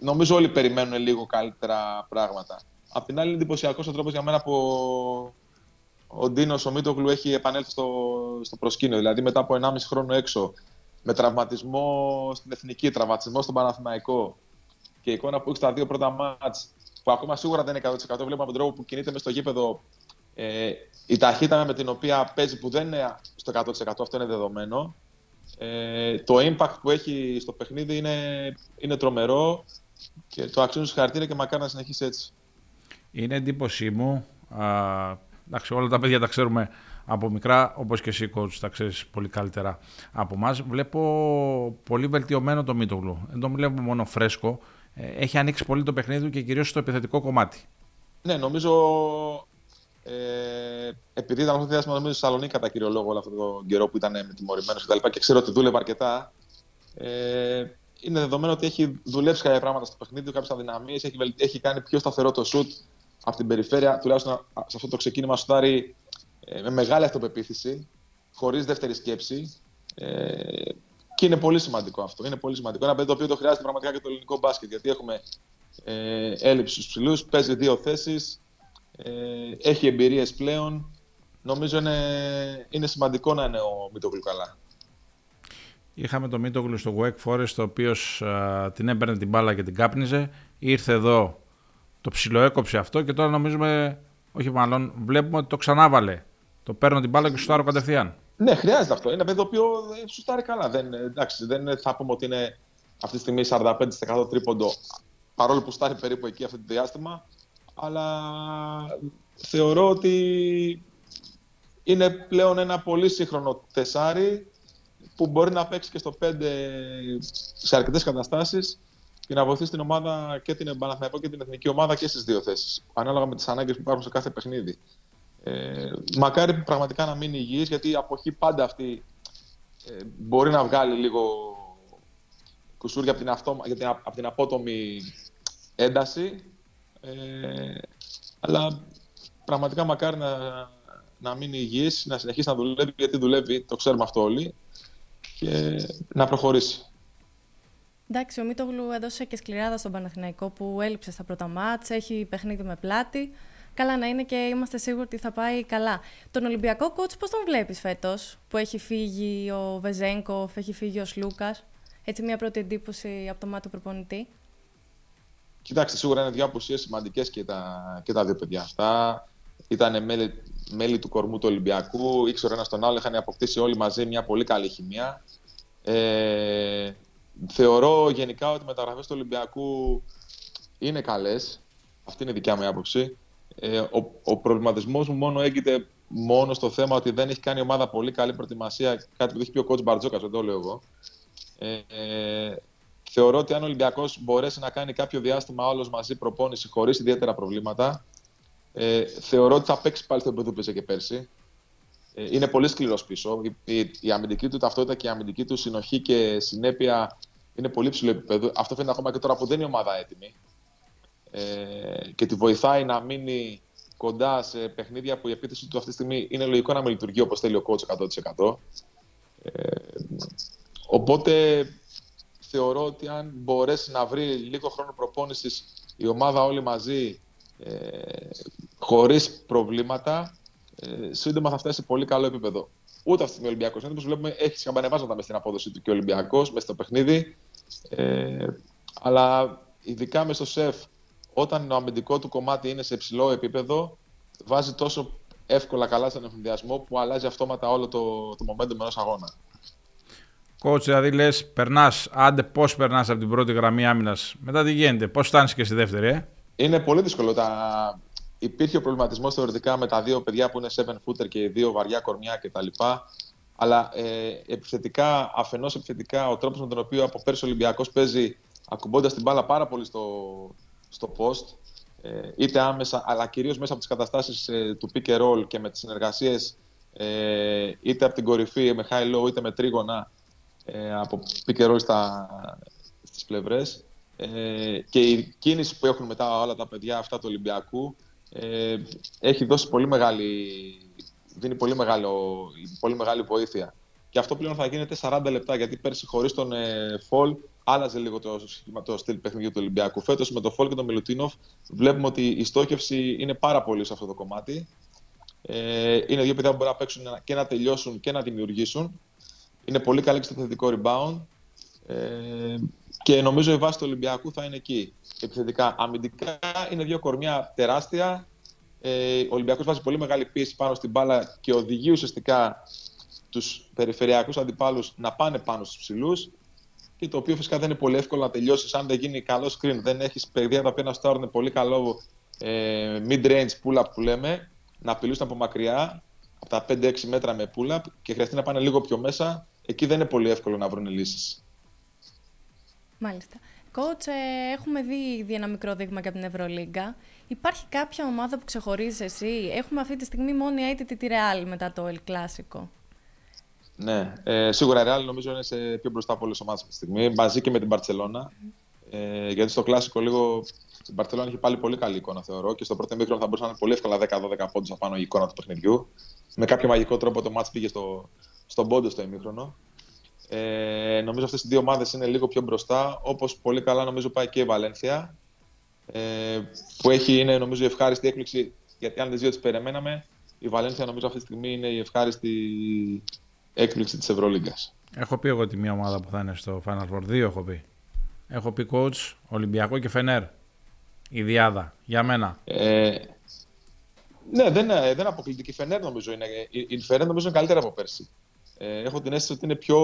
νομίζω όλοι περιμένουν λίγο καλύτερα πράγματα. Απ' την άλλη, είναι εντυπωσιακός ο τρόπος για μένα που ο Ντίνος ο Μίτογλου έχει επανέλθει στο, στο προσκήνιο. Δηλαδή, μετά από 1,5 χρόνο έξω, με τραυματισμό στην εθνική, τραυματισμό στον Παναθηναϊκό και η εικόνα που έχει στα δύο πρώτα μάτς, που ακόμα σίγουρα δεν είναι 100%. Βλέπουμε από τον τρόπο που κινείται μες στο γήπεδο ε, η ταχύτητα με την οποία παίζει, που δεν είναι στο 100%, αυτό είναι δεδομένο. Ε, το impact που έχει στο παιχνίδι είναι, είναι τρομερό και το αξίζουν συγχαρητήρια και μακάρι να συνεχίσει έτσι. Είναι εντύπωσή μου. Α, εντάξει, όλα τα παιδιά τα ξέρουμε από μικρά, όπως και εσύ coach τα ξέρεις πολύ καλύτερα από εμά. Βλέπω πολύ βελτιωμένο το Μίτογλου. Δεν το βλέπω μόνο φρέσκο. Ε, έχει ανοίξει πολύ το παιχνίδι του και κυρίως στο επιθετικό κομμάτι. Ναι, νομίζω ε, επειδή ήταν αυτό το διάστημα νομίζω στη Θεσσαλονίκη κατά κύριο λόγο όλο αυτό το καιρό που ήταν με τιμωρημένο και και ξέρω ότι δούλευε αρκετά. Ε, είναι δεδομένο ότι έχει δουλέψει κάποια πράγματα στο παιχνίδι του, κάποιες αδυναμίες. Έχει, έχει κάνει πιο σταθερό το σουτ από την περιφέρεια. Τουλάχιστον σε αυτό το ξεκίνημα σουτάρει ε, με μεγάλη αυτοπεποίθηση, χωρίς δεύτερη σκέψη. Ε, και είναι πολύ σημαντικό αυτό. Είναι πολύ σημαντικό. Ένα παιδί το οποίο το χρειάζεται πραγματικά και το ελληνικό μπάσκετ. Γιατί έχουμε ε, έλλειψη στους ψηλούς, παίζει δύο θέσεις, ε, έχει εμπειρίες πλέον. Νομίζω είναι, είναι σημαντικό να είναι ο Μητογλου καλά. Είχαμε το Μίτογλου στο Wake Forest, ο οποίος την έπαιρνε την μπάλα και την κάπνιζε. Ήρθε εδώ, το ψιλοέκοψε αυτό και τώρα νομίζουμε, όχι μάλλον, βλέπουμε ότι το ξανάβαλε. Το παίρνω την μπάλα και σου στάρω κατευθείαν. Ναι, χρειάζεται αυτό. Είναι ένα παιδί το οποίο σου στάρει καλά. Δεν, εντάξει, δεν θα πούμε ότι είναι αυτή τη στιγμή 45% τρίποντο, παρόλο που στάρει περίπου εκεί αυτό το διάστημα. Αλλά θεωρώ ότι είναι πλέον ένα πολύ σύγχρονο τεσάρι που μπορεί να παίξει και στο 5 σε αρκετές καταστάσεις και να βοηθήσει την ομάδα και την Παναθηναϊκό και την εθνική ομάδα και στις δύο θέσεις. Ανάλογα με τις ανάγκες που υπάρχουν σε κάθε παιχνίδι. Ε, μακάρι πραγματικά να μείνει υγιής, γιατί η αποχή πάντα αυτή ε, μπορεί να βγάλει λίγο κουσούρια από την, αυτόμα, την, από την απότομη ένταση. Ε, αλλά πραγματικά μακάρι να, να μείνει υγιής, να συνεχίσει να δουλεύει, γιατί δουλεύει, το ξέρουμε αυτό όλοι, και να προχωρήσει. Εντάξει, ο Μίτογλου έδωσε και σκληράδα στον Παναθηναϊκό που έλειψε στα πρώτα μάτς, έχει παιχνίδι με πλάτη. Καλά να είναι και είμαστε σίγουροι ότι θα πάει καλά. Τον Ολυμπιακό κότς πώς τον βλέπεις φέτος, που έχει φύγει ο Βεζέγκοφ, έχει φύγει ο Σλούκας; Έτσι μια πρώτη εντύπωση από το μάτι του προπονητή. Κοιτάξτε, σίγουρα είναι δύο απουσίες σημαντικές και τα, και τα δύο παιδιά αυτά. Ήταν μέλη, μέλη του κορμού του Ολυμπιακού, ήξερε ένα τον άλλο, είχαν αποκτήσει όλοι μαζί μια πολύ καλή χημεία. Ε, θεωρώ γενικά ότι οι μεταγραφές του Ολυμπιακού είναι καλές. Αυτή είναι η δικιά μου άποψη. Ε, ο, ο προβληματισμός μου μόνο έγκυται μόνο στο θέμα ότι δεν έχει κάνει η ομάδα πολύ καλή προετοιμασία. Κάτι που έχει πει ο κότσο Μπαρτζόκα, δεν το λέω εγώ. Ε, ε, θεωρώ ότι αν ο Ολυμπιακός μπορέσει να κάνει κάποιο διάστημα όλος μαζί προπόνηση χωρίς ιδιαίτερα προβλήματα, ε, θεωρώ ότι θα παίξει πάλι στο επίπεδο που παίζει και πέρσι. Ε, είναι πολύ σκληρός πίσω. Η, η, η, αμυντική του ταυτότητα και η αμυντική του συνοχή και συνέπεια είναι πολύ ψηλό επίπεδο. Αυτό φαίνεται ακόμα και τώρα που δεν είναι η ομάδα έτοιμη ε, και τη βοηθάει να μείνει κοντά σε παιχνίδια που η επίθεση του αυτή τη στιγμή είναι λογικό να μην λειτουργεί όπως θέλει ο coach 100%. Ε, οπότε θεωρώ ότι αν μπορέσει να βρει λίγο χρόνο προπόνησης η ομάδα όλοι μαζί ε, χωρίς προβλήματα ε, σύντομα θα φτάσει σε πολύ καλό επίπεδο. Ούτε αυτή τη στιγμή ο Ολυμπιακός είναι, όπως βλέπουμε, έχει σκαμπανεβάσματα μες στην απόδοση του και ο Ολυμπιακός μέσα στο παιχνίδι. Ε, αλλά ειδικά μες στο σεφ όταν το αμυντικό του κομμάτι είναι σε υψηλό επίπεδο, βάζει τόσο εύκολα καλά στον εφηδιασμό που αλλάζει αυτόματα όλο το, το momentum ενός αγώνα. Κότς, δηλαδή λες, περνάς, άντε πώς περνάς από την πρώτη γραμμή άμυνας, μετά τι γίνεται, πώς φτάνει και στη δεύτερη, ε; Είναι πολύ δύσκολο. Τα... Υπήρχε ο προβληματισμός θεωρητικά με τα δύο παιδιά που είναι 7 footer και οι δύο βαριά κορμιά κτλ. Αλλά ε, επιθετικά, αφενός επιθετικά, ο τρόπος με τον οποίο από πέρσι ο Ολυμπιακός παίζει ακουμπώντας την μπάλα πάρα πολύ στο, στο post, ε, είτε άμεσα, αλλά κυρίως μέσα από τις καταστάσεις ε, του pick and roll και με τις συνεργασίες ε, είτε από την κορυφή με high low είτε με τρίγωνα από pick and roll στα, στις πλευρές. και η κίνηση που έχουν μετά όλα τα παιδιά αυτά του Ολυμπιακού έχει δώσει πολύ μεγάλη, δίνει πολύ, μεγάλο, πολύ μεγάλη βοήθεια. Και αυτό πλέον θα γίνεται 40 λεπτά, γιατί πέρσι χωρίς τον Φολ άλλαζε λίγο το, το στυλ παιχνιδιού του Ολυμπιακού. Φέτος με τον Φόλ και τον Μιλουτίνοφ βλέπουμε ότι η στόχευση είναι πάρα πολύ σε αυτό το κομμάτι. Ε, είναι δύο παιδιά που μπορούν να παίξουν και να τελειώσουν και να δημιουργήσουν. Είναι πολύ καλή και στο θετικό rebound. Ε, και νομίζω η βάση του Ολυμπιακού θα είναι εκεί. Επιθετικά, αμυντικά είναι δύο κορμιά τεράστια. Ε, ο Ολυμπιακός βάζει πολύ μεγάλη πίεση πάνω στην μπάλα και οδηγεί ουσιαστικά τους περιφερειακούς αντιπάλους να πάνε πάνω στους ψηλούς και το οποίο φυσικά δεν είναι πολύ εύκολο να τελειώσει αν δεν γίνει καλό screen. Δεν έχεις παιδιά τα οποία να στάρουν πολύ καλό ε, mid-range pull-up που λέμε, να απειλούσαν από μακριά, από τα 5-6 μέτρα με pull-up και χρειαστεί να πάνε λίγο πιο μέσα. Εκεί δεν είναι πολύ εύκολο να βρουν λύσεις. Μάλιστα. Coach, ε, έχουμε δει ήδη ένα μικρό δείγμα και από την Ευρωλίγκα. Υπάρχει κάποια ομάδα που ξεχωρίζεις εσύ; Έχουμε αυτή τη στιγμή μόνο η αίτητη τη Real μετά το El Clásico. Ναι, ε, σίγουρα η Real νομίζω είναι σε πιο μπροστά από όλες τις ομάδες αυτή τη στιγμή, μαζί και με την Παρσελώνα. Ε, γιατί στο κλασικό λίγο η Παρσελώνα έχει πάλι πολύ καλή εικόνα, θεωρώ. Και στο πρώτο μήκρο θα μπορούσε να είναι πολύ εύκολα 10-12 πόντους απάνω η εικόνα του παιχνιδιού. Με κάποιο μαγικό τρόπο το μάτς πήγε στο, στον πόντο στο ημίχρονο. Ε, νομίζω αυτές οι δύο ομάδες είναι λίγο πιο μπροστά. Όπως πολύ καλά νομίζω πάει και η Βαλένθια. Ε, που έχει, είναι νομίζω η ευχάριστη έκπληξη. Γιατί αν τις δύο τις περιμέναμε, η Βαλένθια νομίζω αυτή τη στιγμή είναι η ευχάριστη έκπληξη της Ευρωλίγκας. Έχω πει εγώ τη μία ομάδα που θα είναι στο Final Four. Δύο έχω πει. Έχω πει coach Ολυμπιακό και Φενέρ. Η Διάδα. Για μένα. Ε, ναι, δεν, ε, δεν αποκλείται. Και η Φενέρ νομίζω είναι, η Φενέρ νομίζω είναι καλύτερα από πέρσι. Ε, έχω την αίσθηση ότι είναι πιο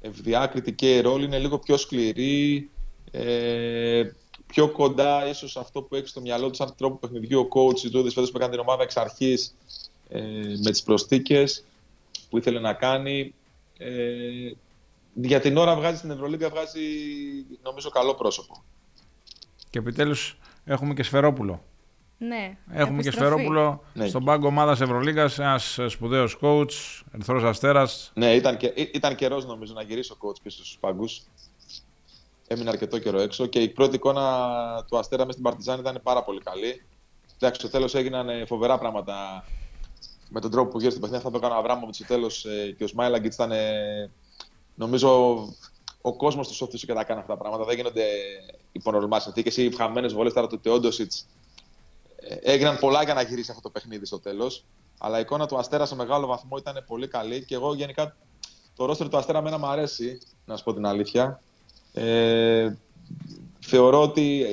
ευδιάκριτη και η ρόλη είναι λίγο πιο σκληρή. Ε, πιο κοντά ίσως αυτό που έχει στο μυαλό του σαν τρόπο παιχνιδιού ο coach του φέτος που έκανε την ομάδα εξ αρχής ε, με τις προστίκες που ήθελε να κάνει. Ε, για την ώρα βγάζει στην Ευρωλίγκα, βγάζει νομίζω καλό πρόσωπο. Και επιτέλους έχουμε και Σφερόπουλο. Ναι, Έχουμε επιστροφή. και Σφερόπουλο Ναι. στον πάγκο ομάδας Ευρωλίγα. Ένας σπουδαίος coach, Ερθρό Αστέρας. Ναι, ήταν, και, ήταν καιρός νομίζω να γυρίσει ο coach πίσω στους πάγκους. Έμεινε αρκετό καιρό έξω και η πρώτη εικόνα του Αστέρα μέσα στην Παρτιζάν ήταν πάρα πολύ καλή. Εντάξει, στο τέλος έγιναν ε, φοβερά πράγματα με τον τρόπο που γύρισε το παιχνίδι. Αυτό που έκανε ο Αβράμοβιτς στο τέλος και ο Σμάιλαγκητ ήταν. ε, Νομίζω ο κόσμος του σώθησε και τα κάνει αυτά τα πράγματα. Δεν γίνονται υπονορμά συνθήκε ή χαμένες βολές τώρα του Τεόντοσιτς. Έγιναν πολλά για να γυρίσει αυτό το παιχνίδι στο τέλος. Αλλά η εικόνα του Αστέρα σε μεγάλο βαθμό ήταν πολύ καλή και εγώ γενικά το ρόστερ του Αστέρα μένα μου αρέσει, να σου πω την αλήθεια. Ε, θεωρώ ότι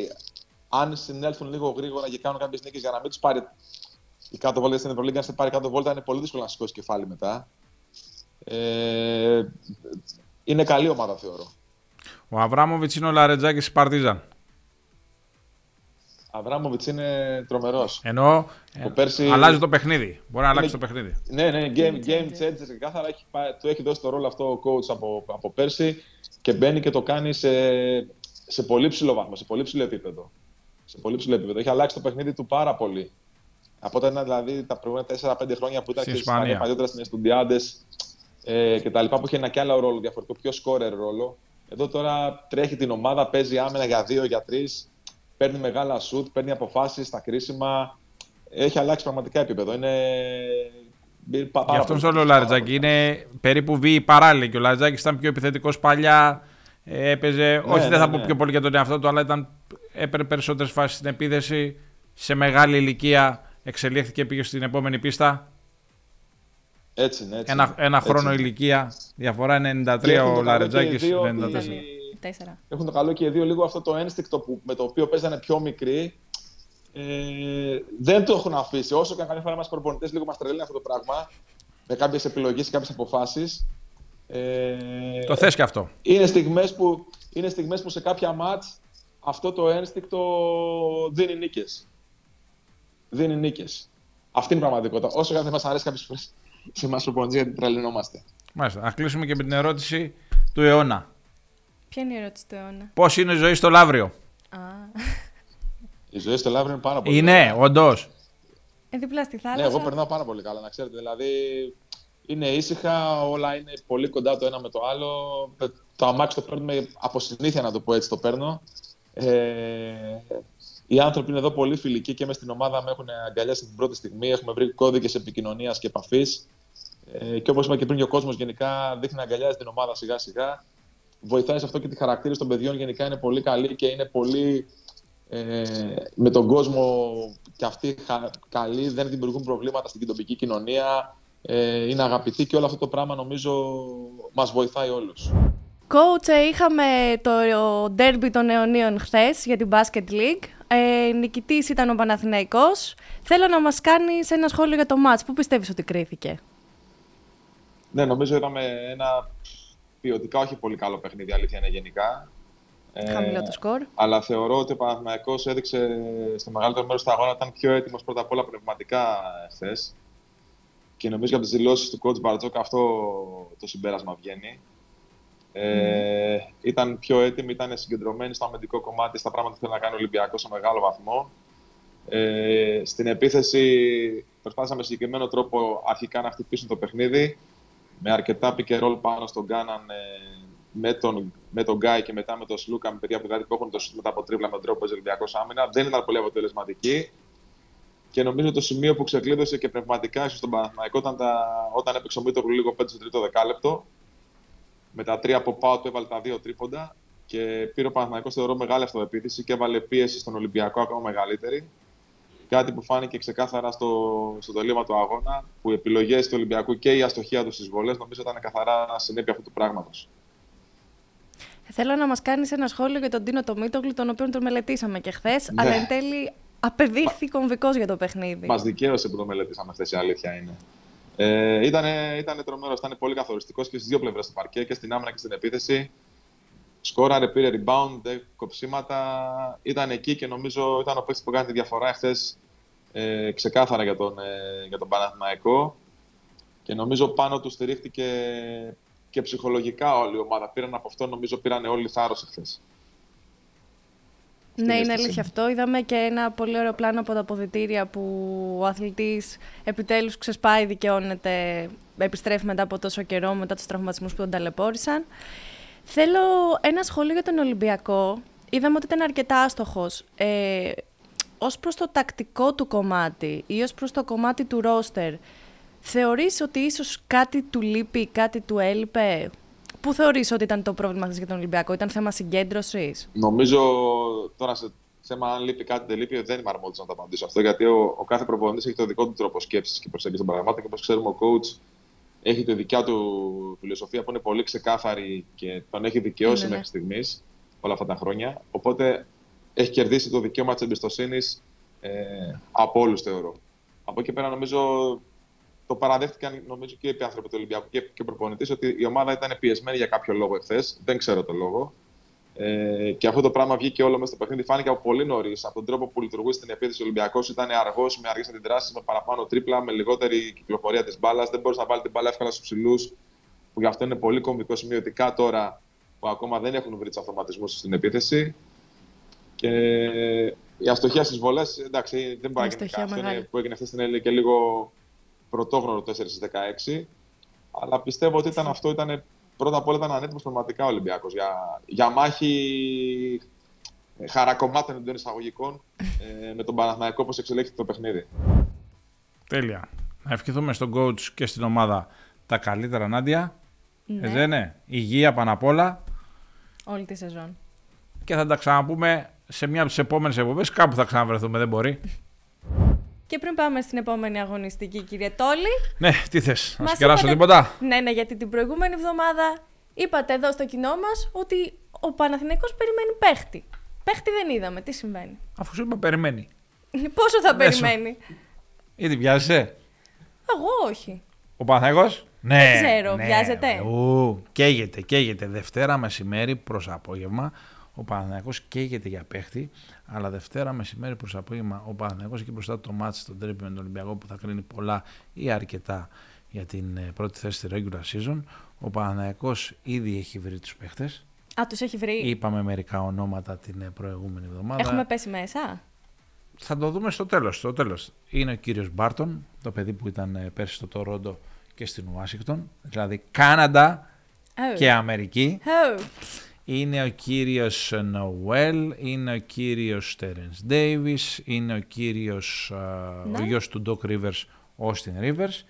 αν συνέλθουν λίγο γρήγορα και κάνουν κάποιες νίκες για να μην τους πάρει η κάτω βόλτα στην Ευρωλίγκα, αν σε πάρει κάτω βόλτα είναι πολύ δύσκολο να σηκώσει κεφάλι μετά. Ε, είναι καλή ομάδα, θεωρώ. Ο Αβράμοβιτς είναι ο Λαρετζάκης της Παρτίζαν. Αβράμοβιτς είναι τρομερός. Ενώ Ο ε, πέρσι- αλλάζει το παιχνίδι. Μπορεί να αλλάξει Είναι- το παιχνίδι. Ναι, ναι, game, Game game changer. changer και κάθαρα έχει, πάει- του έχει δώσει το ρόλο αυτό ο coach από, από πέρσι και μπαίνει και το κάνει σε, σε πολύ ψηλό βαθμό, σε πολύ ψηλό επίπεδο. Σε πολύ ψηλό επίπεδο. Έχει αλλάξει το παιχνίδι του πάρα πολύ. Από όταν ήταν δηλαδή τα προηγούμενα 4-5 χρόνια που ήταν Στην και στην Ισπανία. Ισπανία, παλιότερα στην Εστουντιάντε ε, και τα λοιπά, που είχε ένα κι άλλο ρόλο διαφορετικό, πιο σκόρερ ρόλο. Εδώ τώρα τρέχει την ομάδα, παίζει άμενα για δύο, για τρεις, παίρνει μεγάλα σουτ, παίρνει αποφάσεις στα κρίσιμα. Έχει αλλάξει πραγματικά επίπεδο. Είναι. πα- πάρα Γι' αυτόν πολύ στο λέω ο καλός, Λαρετζάκη. πάρα πολύ Είναι περίπου βίη παράλληλη και ο Λαρετζάκη ήταν πιο επιθετικός παλιά. ε, Έπαιζε, όχι δεν ναι, θα πω ναι. πιο πολύ για τον εαυτό του, αλλά ήταν, έπαιρνε περισσότερες φάσεις στην επίθεση. Σε μεγάλη ηλικία εξελίχθηκε, πήγε στην επόμενη πίστα. Έτσι είναι. Έτσι Ένα, είναι. ένα Έτσι χρόνο είναι. ηλικία, διαφορά είναι 93 Και έχουν ο το καλό Λαρετζάκη. και οι δύο 94. ότι- Τέσσερα. Έχουν το καλό και οι δύο λίγο αυτό το ένστικτο που, με το οποίο παίζανε πιο μικροί. Ε, δεν το έχουν αφήσει. Όσο και αν καμιά φορά μας προπονητές λίγο μας τρελαίνει αυτό το πράγμα, με κάποιες επιλογές και κάποιες αποφάσεις. Ε, Το θες και αυτό. είναι στιγμές που, είναι στιγμές που σε κάποια μάτς αυτό το ένστικτο δίνει νίκες. Δίνει νίκες. Αυτή είναι η πραγματικότητα. Όσο και αν δεν μας αρέσει κάποιες φορές σε εμάς προπονητές γιατί τρελαινόμαστε. Μάλιστα. Να κλείσουμε και με την ερώτηση του αιώνα. Ποια είναι η ερώτηση του αιώνα; Πώς είναι η ζωή στο Λαύριο; Α, Η ζωή στο Λαύριο είναι πάρα πολύ Είναι, όντως. ε, δίπλα στη Ναι, θάλασσα. εγώ περνάω πάρα πολύ καλά, να ξέρετε. Δηλαδή, είναι ήσυχα, όλα είναι πολύ κοντά το ένα με το άλλο. Το αμάξι το παίρνουμε από συνήθεια, να το πω έτσι, το παίρνω. Ε, οι άνθρωποι είναι εδώ πολύ φιλικοί και μες στην ομάδα με έχουν αγκαλιάσει την πρώτη στιγμή. Έχουμε βρει κώδικες επικοινωνίας και επαφής. Ε, και όπως είπα και πριν, και ο κόσμος γενικά δείχνει να αγκαλιάζει την ομάδα σιγά-σιγά. Βοηθάει σε αυτό και τη χαρακτήριση των παιδιών γενικά είναι πολύ καλή και είναι πολύ ε, με τον κόσμο και αυτοί χα- καλοί, δεν δημιουργούν προβλήματα στην τοπική κοινωνία, ε, είναι αγαπητοί και όλο αυτό το πράγμα νομίζω μας βοηθάει όλους. Coach, ε, είχαμε το ντέρμπι των αιωνίων χθες για την Basket League. Ε, νικητής ήταν ο Παναθηναϊκός. Θέλω να μας κάνεις ένα σχόλιο για το μάτς. Πού πιστεύεις ότι κρίθηκε; Ναι, νομίζω είδαμε ένα ποιοτικά όχι πολύ καλό παιχνίδι, αλήθεια είναι γενικά. Ε, Χαμηλό το σκορ. Αλλά θεωρώ ότι ο Παναθηναϊκός έδειξε στο μεγαλύτερο μέρος του αγώνα ότι ήταν πιο έτοιμος πρώτα απ' όλα πνευματικά χθες. Και νομίζω από τις δηλώσεις του coach Μπαρτζόκα αυτό το συμπέρασμα βγαίνει. Ε, Ήταν πιο έτοιμοι, ήταν συγκεντρωμένοι στο αμυντικό κομμάτι, στα πράγματα που θέλει να κάνει ο Ολυμπιακός σε μεγάλο βαθμό. Ε, στην επίθεση προσπάθησαν με συγκεκριμένο τρόπο αρχικά να χτυπήσουν το παιχνίδι με αρκετά pick and roll πάνω στον Γκάναν ε, με τον, με τον Γκάι και μετά με τον Σλούκα, με παιδιά που, δηλαδή, που έχουν το σουτ μετά από τρίβλα με τον τρόπο που παίζει ο Ολυμπιακός άμυνα. Δεν ήταν πολύ αποτελεσματική. Και νομίζω το σημείο που ξεκλείδωσε και πνευματικά ίσως στον Παναθηναϊκό ήταν τα, όταν έπαιξε ο Μίτογλου λίγο πέντε στο τρίτο δεκάλεπτο. Με τα τρία από πάω του έβαλε τα δύο τρίποντα και πήρε ο Παναθηναϊκός θεωρώ μεγάλη αυτοεπίθεση και έβαλε πίεση στον Ολυμπιακό ακόμα μεγαλύτερη. Κάτι που φάνηκε ξεκάθαρα στο, στο τελείωμα του αγώνα, που οι επιλογές του Ολυμπιακού και η αστοχία τους στις βολέ νομίζω ήταν καθαρά συνέπεια αυτού του πράγματος. Θέλω να μας κάνεις ένα σχόλιο για τον Τίνο Τομίτογλου, τον οποίο τον μελετήσαμε και χθες, ναι. αλλά εν τέλει απεδείχθη κομβικός για το παιχνίδι. Μας δικαίωσε που το μελετήσαμε χθες, η αλήθεια είναι. Ε, ήταν, ήταν τρομερός, ήταν πολύ καθοριστικός και στις δύο πλευρές του παρκέ, και στην άμυνα και στην επίθεση. Σκόραρε, πήρε rebound, κοψίματα. Ήταν εκεί και νομίζω ήταν ο παίκτης που κάνει τη διαφορά εχθές ε, ξεκάθαρα για τον, ε, για τον Παναθηναϊκό. Και νομίζω πάνω του στηρίχτηκε και ψυχολογικά όλη η ομάδα. Πήραν από αυτό, νομίζω πήραν όλοι θάρρος εχθές. Ναι, είναι αλήθεια αυτό. Είδαμε και ένα πολύ ωραίο πλάνο από τα αποδητήρια που ο αθλητής επιτέλους ξεσπάει, δικαιώνεται, επιστρέφει μετά από τόσο καιρό, μετά τους τραυματισμούς που τον ταλαιπώρησαν. Θέλω ένα σχόλιο για τον Ολυμπιακό. Είδαμε ότι ήταν αρκετά άστοχος. Ε, ως προς το τακτικό του κομμάτι ή ως προς το κομμάτι του ρόστερ, θεωρείς ότι ίσως κάτι του λείπει, κάτι του έλειπε, Πού θεωρείς ότι ήταν το πρόβλημα για τον Ολυμπιακό, ήταν θέμα συγκέντρωσης; Νομίζω τώρα σε θέμα αν λείπει κάτι δεν λείπει, δεν είμαι αρμόδιος να το απαντήσω αυτό, γιατί ο, ο κάθε προπονητής έχει το δικό του τρόπο σκέψης και προσέγγισης των πραγμάτων και όπως ξέρουμε ο coach έχει τη δικιά του φιλοσοφία που είναι πολύ ξεκάθαρη και τον έχει δικαιώσει ναι, ναι. μέχρι στιγμής όλα αυτά τα χρόνια. Οπότε έχει κερδίσει το δικαίωμα της εμπιστοσύνης ε, από όλους, θεωρώ. Από εκεί πέρα, νομίζω το παραδέχτηκαν νομίζω και οι άνθρωποι του Ολυμπιακού και, και ο προπονητής ότι η ομάδα ήταν πιεσμένη για κάποιο λόγο εχθές. Δεν ξέρω το λόγο. Ε, και αυτό το πράγμα βγήκε όλο μέσα στο παιχνίδι. Φάνηκε από πολύ νωρίς. Από τον τρόπο που λειτουργούσε στην επίθεση ο Ολυμπιακός ήταν αργός, με αργές αντιδράσεις, με παραπάνω τρίπλα, με λιγότερη κυκλοφορία της μπάλας. Δεν μπορούσε να βάλει την μπάλα εύκολα στους ψηλούς. Που γι' αυτό είναι πολύ κομβικό σημείο ότι τώρα που ακόμα δεν έχουν βρει τους αυτοματισμούς στην επίθεση. Και η αστοχία στις βολές, εντάξει, δεν μπορεί να γίνει κάτι. που έγινε χθες είναι και λίγο πρωτόγνωρο 4 16. Αλλά πιστεύω ότι ήταν αυτό ήταν πρώτα απ' όλα ήταν ανέτοιμος πραγματικά ο Ολυμπιακός για, για μάχη ε, χαρακομμάτων εντός εισαγωγικών ε, με τον Παναθηναϊκό όπως εξελίχθηκε το παιχνίδι. Τέλεια. Να ευχηθούμε στον coach και στην ομάδα τα καλύτερα, Νάντια. Ναι. Ε, δεν είναι. Υγεία πάνω απ' όλα. Όλη τη σεζόν. Και θα τα ξαναπούμε σε μια από τις επόμενες εκπομπές. Κάπου θα ξαναβρεθούμε, δεν μπορεί. Και πριν πάμε στην επόμενη αγωνιστική, κύριε Τόλη. Ναι, τι θες, να σου κεράσω τίποτα; Ναι, ναι, γιατί την προηγούμενη εβδομάδα είπατε εδώ στο κοινό μας ότι ο Παναθηναϊκός περιμένει παίχτη. Παίχτη δεν είδαμε. Τι συμβαίνει; Αφού σου είπα περιμένει. Πόσο θα περιμένει; Γιατί βιάζεσαι; Εγώ όχι. Ο Παναθηναϊκός; Ναι. Δεν ξέρω, ναι, βιάζεται. Ου, καίγεται, καίγεται. Δευτέρα μεσημέρι προς απόγευμα. Ο Παναθηναϊκός καίγεται για παίχτη. Αλλά Δευτέρα μεσημέρι προς απόγευμα ο Παναθηναϊκός εκεί μπροστά το μάτι στον τρίπι με τον Ολυμπιακό που θα κρίνει πολλά ή αρκετά για την ε, πρώτη θέση στη regular season. Ο Παναθηναϊκός ήδη έχει βρει τους παίχτες. Α, τους έχει βρει. Είπαμε μερικά ονόματα την ε, προηγούμενη εβδομάδα. Έχουμε πέσει μέσα. Θα το δούμε στο τέλος. Στο τέλος. Είναι ο κύριος Μπάρτον, το παιδί που ήταν ε, πέρσι στο Τορόντο και στην Ουάσιγκτον. Δηλαδή Κάναντα oh. και Αμερική. Oh είναι ο κύριος Νοουέλ, είναι ο κύριος Terence Davis, είναι ο κύριος ναι. ο γιος του Doc Rivers, Austin Rivers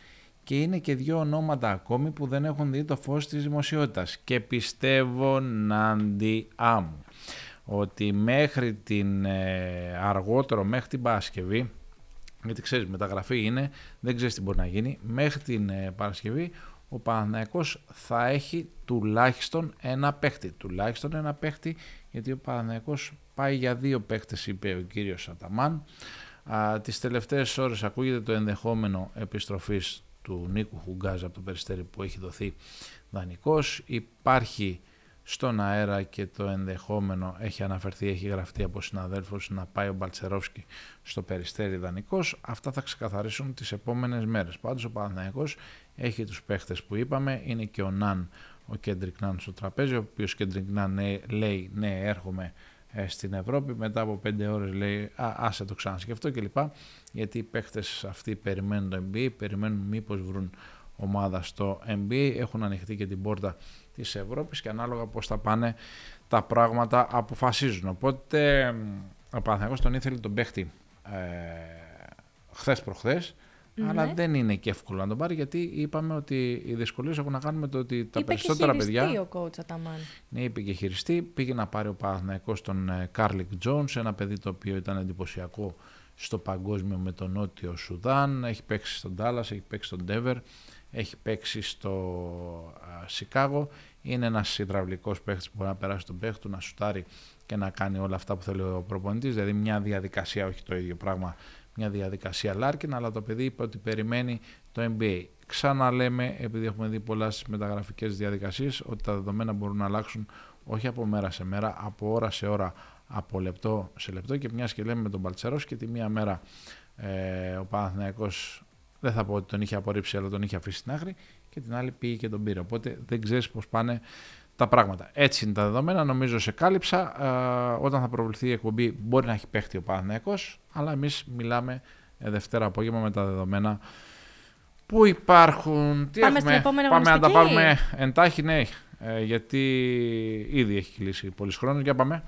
και είναι και δύο ονόματα ακόμη που δεν έχουν δει το φως της δημοσιότητας και πιστεύω Νάντι Άμου ότι μέχρι την ε, αργότερο, μέχρι την Παρασκευή γιατί ξέρεις μεταγραφή είναι, δεν ξέρεις τι μπορεί να γίνει μέχρι την ε, Παρασκευή ο Παναθηναϊκός θα έχει τουλάχιστον ένα παίχτη. Τουλάχιστον ένα παίχτη, γιατί ο Παναθηναϊκός πάει για δύο παίχτες, είπε ο κύριος Αταμάν. Α, τις τελευταίες ώρες ακούγεται το ενδεχόμενο επιστροφής του Νίκου Χουγκάζ από το Περιστέρι που έχει δοθεί δανεικός. Υπάρχει στον αέρα και το ενδεχόμενο έχει αναφερθεί, έχει γραφτεί από συναδέλφους να πάει ο Μπαλτσερόφσκι στο Περιστέρι δανεικός. Αυτά θα ξεκαθαρίσουν τις επόμενες μέρες. Πάντως ο Παναθηναϊκός έχει τους παίχτες που είπαμε, είναι και ο Ναν, ο Κέντρικ Ναν στο τραπέζι, ο οποίος Κέντρικ Ναν λέει ναι έρχομαι ε, στην Ευρώπη, μετά από πέντε ώρες λέει α, άσε το ξανασκεφτώ κλπ. Γιατί οι παίχτες αυτοί περιμένουν το NBA, περιμένουν μήπως βρουν ομάδα στο NBA, έχουν ανοιχτεί και την πόρτα της Ευρώπης και ανάλογα πώς θα πάνε τα πράγματα αποφασίζουν. Οπότε ο Παναθηναϊκός τον ήθελε τον παίχτη ε, χθες προχθές, ναι. Αλλά δεν είναι και εύκολο να τον πάρει γιατί είπαμε ότι οι δυσκολίες έχουν να κάνουν με το ότι τα είπε περισσότερα και παιδιά. ο coach Αταμάν. Ναι, είπε και χειριστή. Πήγε να πάρει ο Παναθηναϊκός τον Κάρλικ ε, Τζόουνς, ένα παιδί το οποίο ήταν εντυπωσιακό στο παγκόσμιο με τον Νότιο Σουδάν, έχει παίξει στον Ντάλλας, έχει παίξει στον Ντένβερ, έχει παίξει στο Σικάγο. Είναι ένας υδραυλικός παίχτης που μπορεί να περάσει τον παίχτη να σουτάρει και να κάνει όλα αυτά που θέλει ο προπονητής, δηλαδή μια διαδικασία, όχι το ίδιο πράγμα, μια διαδικασία Λάρκιν, αλλά το παιδί είπε ότι περιμένει το NBA. Ξαναλέμε, επειδή έχουμε δει πολλά στις μεταγραφικές διαδικασίες, ότι τα δεδομένα μπορούν να αλλάξουν όχι από μέρα σε μέρα, από ώρα σε ώρα, από λεπτό σε λεπτό και μιας και λέμε με τον Παλτσερός και τη μία μέρα ε, ο Παναθηναϊκός δεν θα πω ότι τον είχε απορρίψει αλλά τον είχε αφήσει στην άκρη και την άλλη πήγε και τον πήρε. Οπότε δεν ξέρεις πώς πάνε τα πράγματα. Έτσι είναι τα δεδομένα, νομίζω σε κάλυψα. Ε, όταν θα προβληθεί η εκπομπή μπορεί να έχει παίχτη ο Παναθηναϊκός, αλλά εμείς μιλάμε ε, Δευτέρα απόγευμα με τα δεδομένα που υπάρχουν. Τι Πάμε έχουμε, στην Πάμε να τα πάρουμε εντάχει, ναι, ε, γιατί ήδη έχει κλείσει πολλή χρόνος. Για πάμε.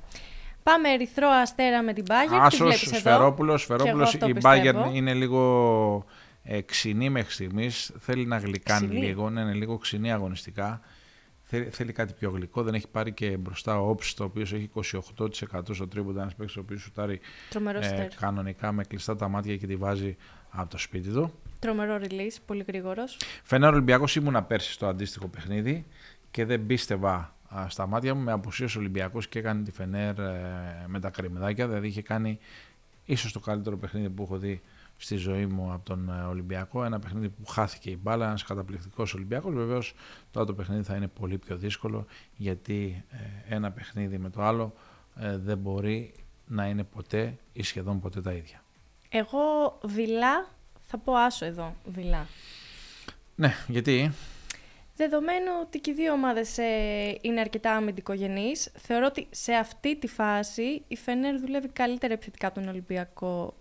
Πάμε ερυθρό αστέρα με την Bayern. Άσος, Σφερόπουλος, Σφερόπουλος. Η Bayern είναι λίγο ε, ξινή μέχρι στιγμής. Θέλει να γλυκάνει λίγο, ναι, είναι λίγο ξινή αγωνιστικά. Θέλει, θέλει κάτι πιο γλυκό. Δεν έχει πάρει και μπροστά ο Όψη, το οποίο έχει 28% στο τρίποντα. Ένας παίκτης ο οποίος σουτάρει ε, κανονικά με κλειστά τα μάτια και τη βάζει από το σπίτι του. Τρομερό release, πολύ γρήγορος. Φαίνεται Ολυμπιακός ήμουνα πέρσι στο αντίστοιχο παιχνίδι και δεν πίστευα στα μάτια μου με απουσίω Ολυμπιακός και έκανε τη Φενέρ ε, με τα κρεμμυδάκια. Δηλαδή είχε κάνει ίσως το καλύτερο παιχνίδι που έχω δει στη ζωή μου από τον ε, Ολυμπιακό. Ένα παιχνίδι που χάθηκε η μπάλα, ένας καταπληκτικός Ολυμπιακός. Βεβαίως το άλλο παιχνίδι θα είναι πολύ πιο δύσκολο γιατί ε, ένα παιχνίδι με το άλλο δεν μπορεί να είναι ποτέ ή σχεδόν ποτέ τα ίδια. Εγώ δειλά θα πω άσο εδώ, δειλά. Ναι, γιατί; Δεδομένου ότι και οι δύο ομάδες ε, είναι αρκετά αμυντικογενείς, θεωρώ ότι σε αυτή τη φάση η Φενέρ δουλεύει καλύτερα επιθετικά από τον Ολυμπιακό.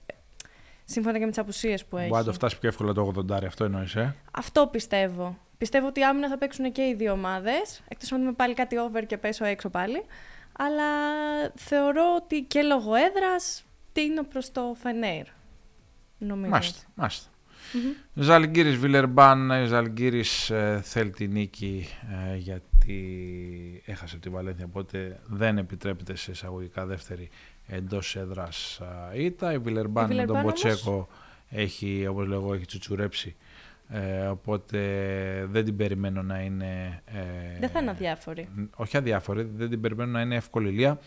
Ε, σύμφωνα και με τις απουσίες που έχει. Μπορεί να το φτάσει πιο εύκολα το 80, αυτό εννοείς, ε; Αυτό πιστεύω. Πιστεύω ότι άμυνα θα παίξουν και οι δύο ομάδες. Εκτός αν δούμε πάλι κάτι over και πέσω έξω πάλι. Αλλά θεωρώ ότι και λόγω έδρας τίνω προς το Φενέρ. Νομίζω. Μάλιστα. μάλιστα. Mm-hmm. Ζαλγκύρης Βιλερμπάν, Ζαλγκύρης ε, θέλει τη νίκη ε, γιατί έχασε τη Βαλένθια, οπότε δεν επιτρέπεται σε εισαγωγικά δεύτερη εντός έδρας ήττα. Η Βιλερμπάν, με τον Ποτσέκο έχει, όπως λέγω, έχει τσουτσουρέψει ε, οπότε δεν την περιμένω να είναι... Ε, δεν θα είναι αδιάφορη. Όχι αδιάφορη, δεν την περιμένω να είναι εύκολη Ηλία.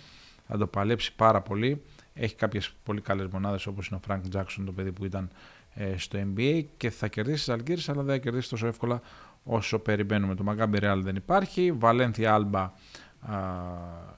Θα το παλέψει πάρα πολύ. Έχει κάποιες πολύ καλές μονάδες όπως είναι ο Φρανκ Τζάξον, το παιδί που ήταν ε, στο NBA και θα κερδίσει τις Ζαλγκίρις, αλλά δεν θα κερδίσει τόσο εύκολα όσο περιμένουμε. Το Μακάμπι Ρεάλ δεν υπάρχει. Βαλένθια Άλμπα.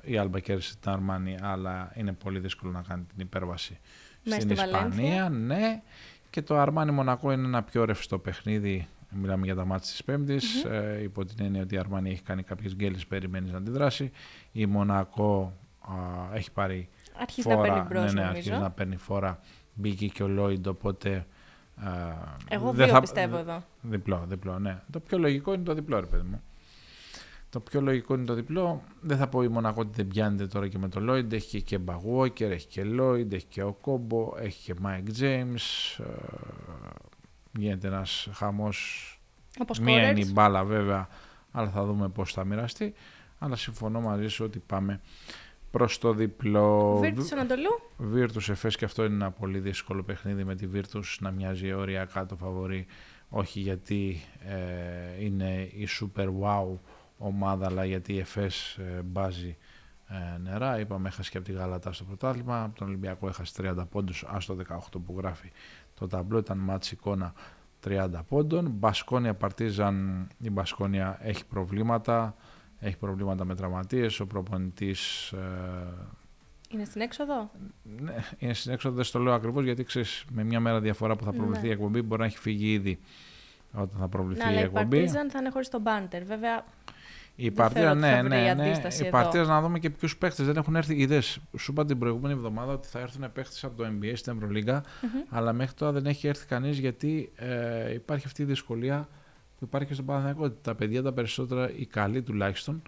Η Άλμπα κέρδισε την Αρμάνι, αλλά είναι πολύ δύσκολο να κάνει την υπέρβαση στην Ισπανία. Ναι. Και το Αρμάνι Μονακό είναι ένα πιο ρευστό παιχνίδι. Μιλάμε για τα μάτια της Πέμπτης. Mm-hmm. Ε, υπό την έννοια ότι η Αρμάνι έχει κάνει κάποιες γκέλες, περιμένεις να αντιδράσει. Η Μονακό α, έχει πάρει. Αρχίζει φόρα, να παίρνει μπρος, ναι, ναι, αρχίζει να παίρνει φόρα. Μπήκε και ο Λόιντ, οπότε εγώ δύο θα... πιστεύω εδώ. Διπλό, διπλό, ναι. Το πιο λογικό είναι το διπλό, ρε παιδί μου. Το πιο λογικό είναι το διπλό. Δεν θα πω η Μονακό ότι δεν πιάνεται τώρα και με το Lloyd. Έχει και Μπαγουόκερ, έχει και Lloyd, έχει και ο Κόμπο, έχει και Mike James. Ε, γίνεται ένας χαμός. Μία είναι η μπάλα βέβαια, αλλά θα δούμε πώς θα μοιραστεί. Αλλά συμφωνώ μαζί σου ότι πάμε προς το διπλό. Βίρτου Ανατολού. Βίρτου Εφές και αυτό είναι ένα πολύ δύσκολο παιχνίδι με τη Βίρτου να μοιάζει οριακά το φαβορή. Όχι γιατί ε, είναι η super wow ομάδα, αλλά γιατί η Εφές ε, μπάζει ε, νερά. Είπαμε, έχασε και από τη Γαλατά στο πρωτάθλημα. Από τον Ολυμπιακό έχασε 30 πόντους. Άστο 18 που γράφει το ταμπλό. Ήταν μάτς εικόνα 30 πόντων. Μπασκόνια Παρτίζαν. Η Μπασκόνια έχει προβλήματα έχει προβλήματα με τραυματίες, ο προπονητής... Ε, είναι στην έξοδο; Ναι, είναι στην έξοδο, δεν στο λέω ακριβώς γιατί ξέρεις, με μια μέρα διαφορά που θα προβληθεί ναι. η εκπομπή μπορεί να έχει φύγει ήδη όταν θα προβληθεί ναι, η εκπομπή. η Παρτίζαν θα είναι χωρίς τον Μπάντερ, βέβαια... Η Παρτίζαν, ναι, ναι, ναι. Η Παρτίζαν να δούμε και ποιους παίχτες δεν έχουν έρθει. Είδες, σου είπα την προηγούμενη εβδομάδα ότι θα έρθουν παίχτες από το NBA στην Ευρωλίγα, mm-hmm. αλλά μέχρι τώρα δεν έχει έρθει κανείς γιατί ε, υπάρχει αυτή η δυσκολία που υπάρχει και στον Παναθηναϊκό ότι τα παιδιά τα περισσότερα, οι καλοί τουλάχιστον,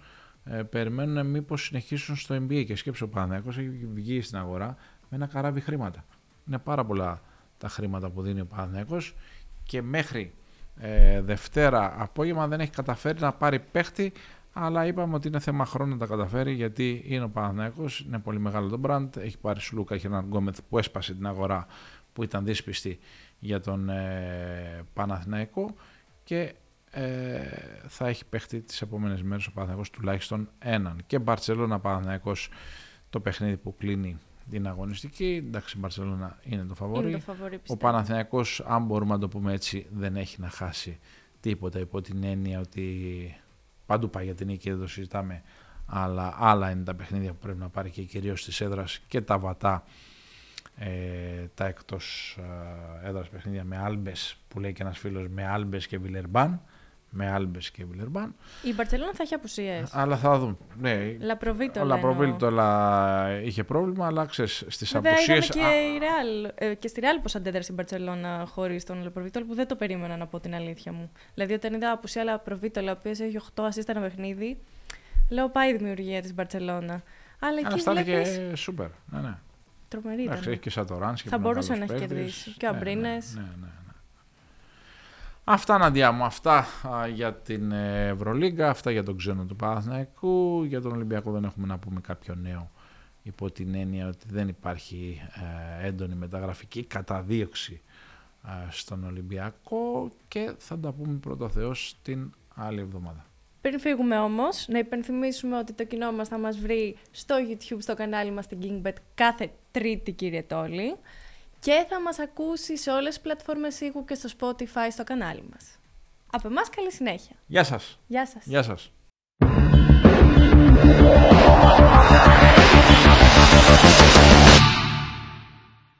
ε, περιμένουν μήπως συνεχίσουν στο NBA και σκέψω ο Παναθηναϊκός έχει βγει στην αγορά με ένα καράβι χρήματα. Είναι πάρα πολλά τα χρήματα που δίνει ο Παναθηναϊκός και μέχρι ε, Δευτέρα απόγευμα δεν έχει καταφέρει να πάρει παίχτη αλλά είπαμε ότι είναι θέμα χρόνου να τα καταφέρει γιατί είναι ο Παναθηναϊκός, είναι πολύ μεγάλο το brand, έχει πάρει Σλούκα, έχει έναν Γκόμεθ που έσπασε την αγορά που ήταν δύσπιστη για τον ε, Παναθηναϊκό και ε, θα έχει παιχτεί τις επόμενες μέρες ο Παναθηναϊκός τουλάχιστον έναν. Και Μπαρτσελώνα Παναθηναϊκός το παιχνίδι που κλείνει την αγωνιστική. Εντάξει, η Μπαρσελόνα είναι το φαβορί. Είναι το φαβορί, ο πιστεύω. Παναθηναϊκός, αν μπορούμε να το πούμε έτσι, δεν έχει να χάσει τίποτα υπό την έννοια ότι παντού πάει για την νίκη, δεν το συζητάμε. Αλλά άλλα είναι τα παιχνίδια που πρέπει να πάρει και κυρίως της έδρας και τα βατά ε, τα εκτός ε, έδρας παιχνίδια με Άλμπες που λέει και ένας φίλος με Άλμπες και Βιλερμπάν με Άλμπες και Βιλερμπάν Η Μπαρσελόνα θα έχει απουσίες. αλλά θα δούμε ναι, Λαπροβίτολα. ο Λαπροβίτολα είχε πρόβλημα αλλά ξέρεις στις Βέβαια, απουσίες είδαμε και, η Real, ε, και στη Real πώς αντέδρασε η Μπαρσελόνα χωρίς τον Λαπροβίτολα που δεν το περίμενα να πω την αλήθεια μου. Δηλαδή, όταν είδα απουσία Λαπροβίτολα, ο οποίο έχει 8 assist ένα παιχνίδι, λέω πάει η δημιουργία της Μπαρσελόνα. Αλλά εκεί αναστάθηκε βλέπεις σούπερ ναι, ναι. τρομερή Εντάξει, ήταν. έχει και Σατοράνσκι. Θα που είναι μπορούσε καλός να έχει παίκτης. κερδίσει. Και ο Ναι, ναι, Αμπρίνες. Ναι, ναι, ναι. Αυτά, Ναντιά μου, αυτά α, για την ε, Ευρωλίγκα, αυτά για τον ξένο του Παναθηναϊκού. Για τον Ολυμπιακό δεν έχουμε να πούμε κάποιο νέο υπό την έννοια ότι δεν υπάρχει ε, έντονη μεταγραφική καταδίωξη ε, στον Ολυμπιακό και θα τα πούμε πρώτα Θεός την άλλη εβδομάδα. Πριν φύγουμε όμως, να υπενθυμίσουμε ότι το κοινό μας θα μας βρει στο YouTube, στο κανάλι μας στην KingBet κάθε τρίτη κύριε Τόλη και θα μας ακούσει σε όλες τις πλατφόρμες ήχου και στο Spotify στο κανάλι μας. Από εμάς καλή συνέχεια. Γεια σας. Γεια σας. Γεια σας.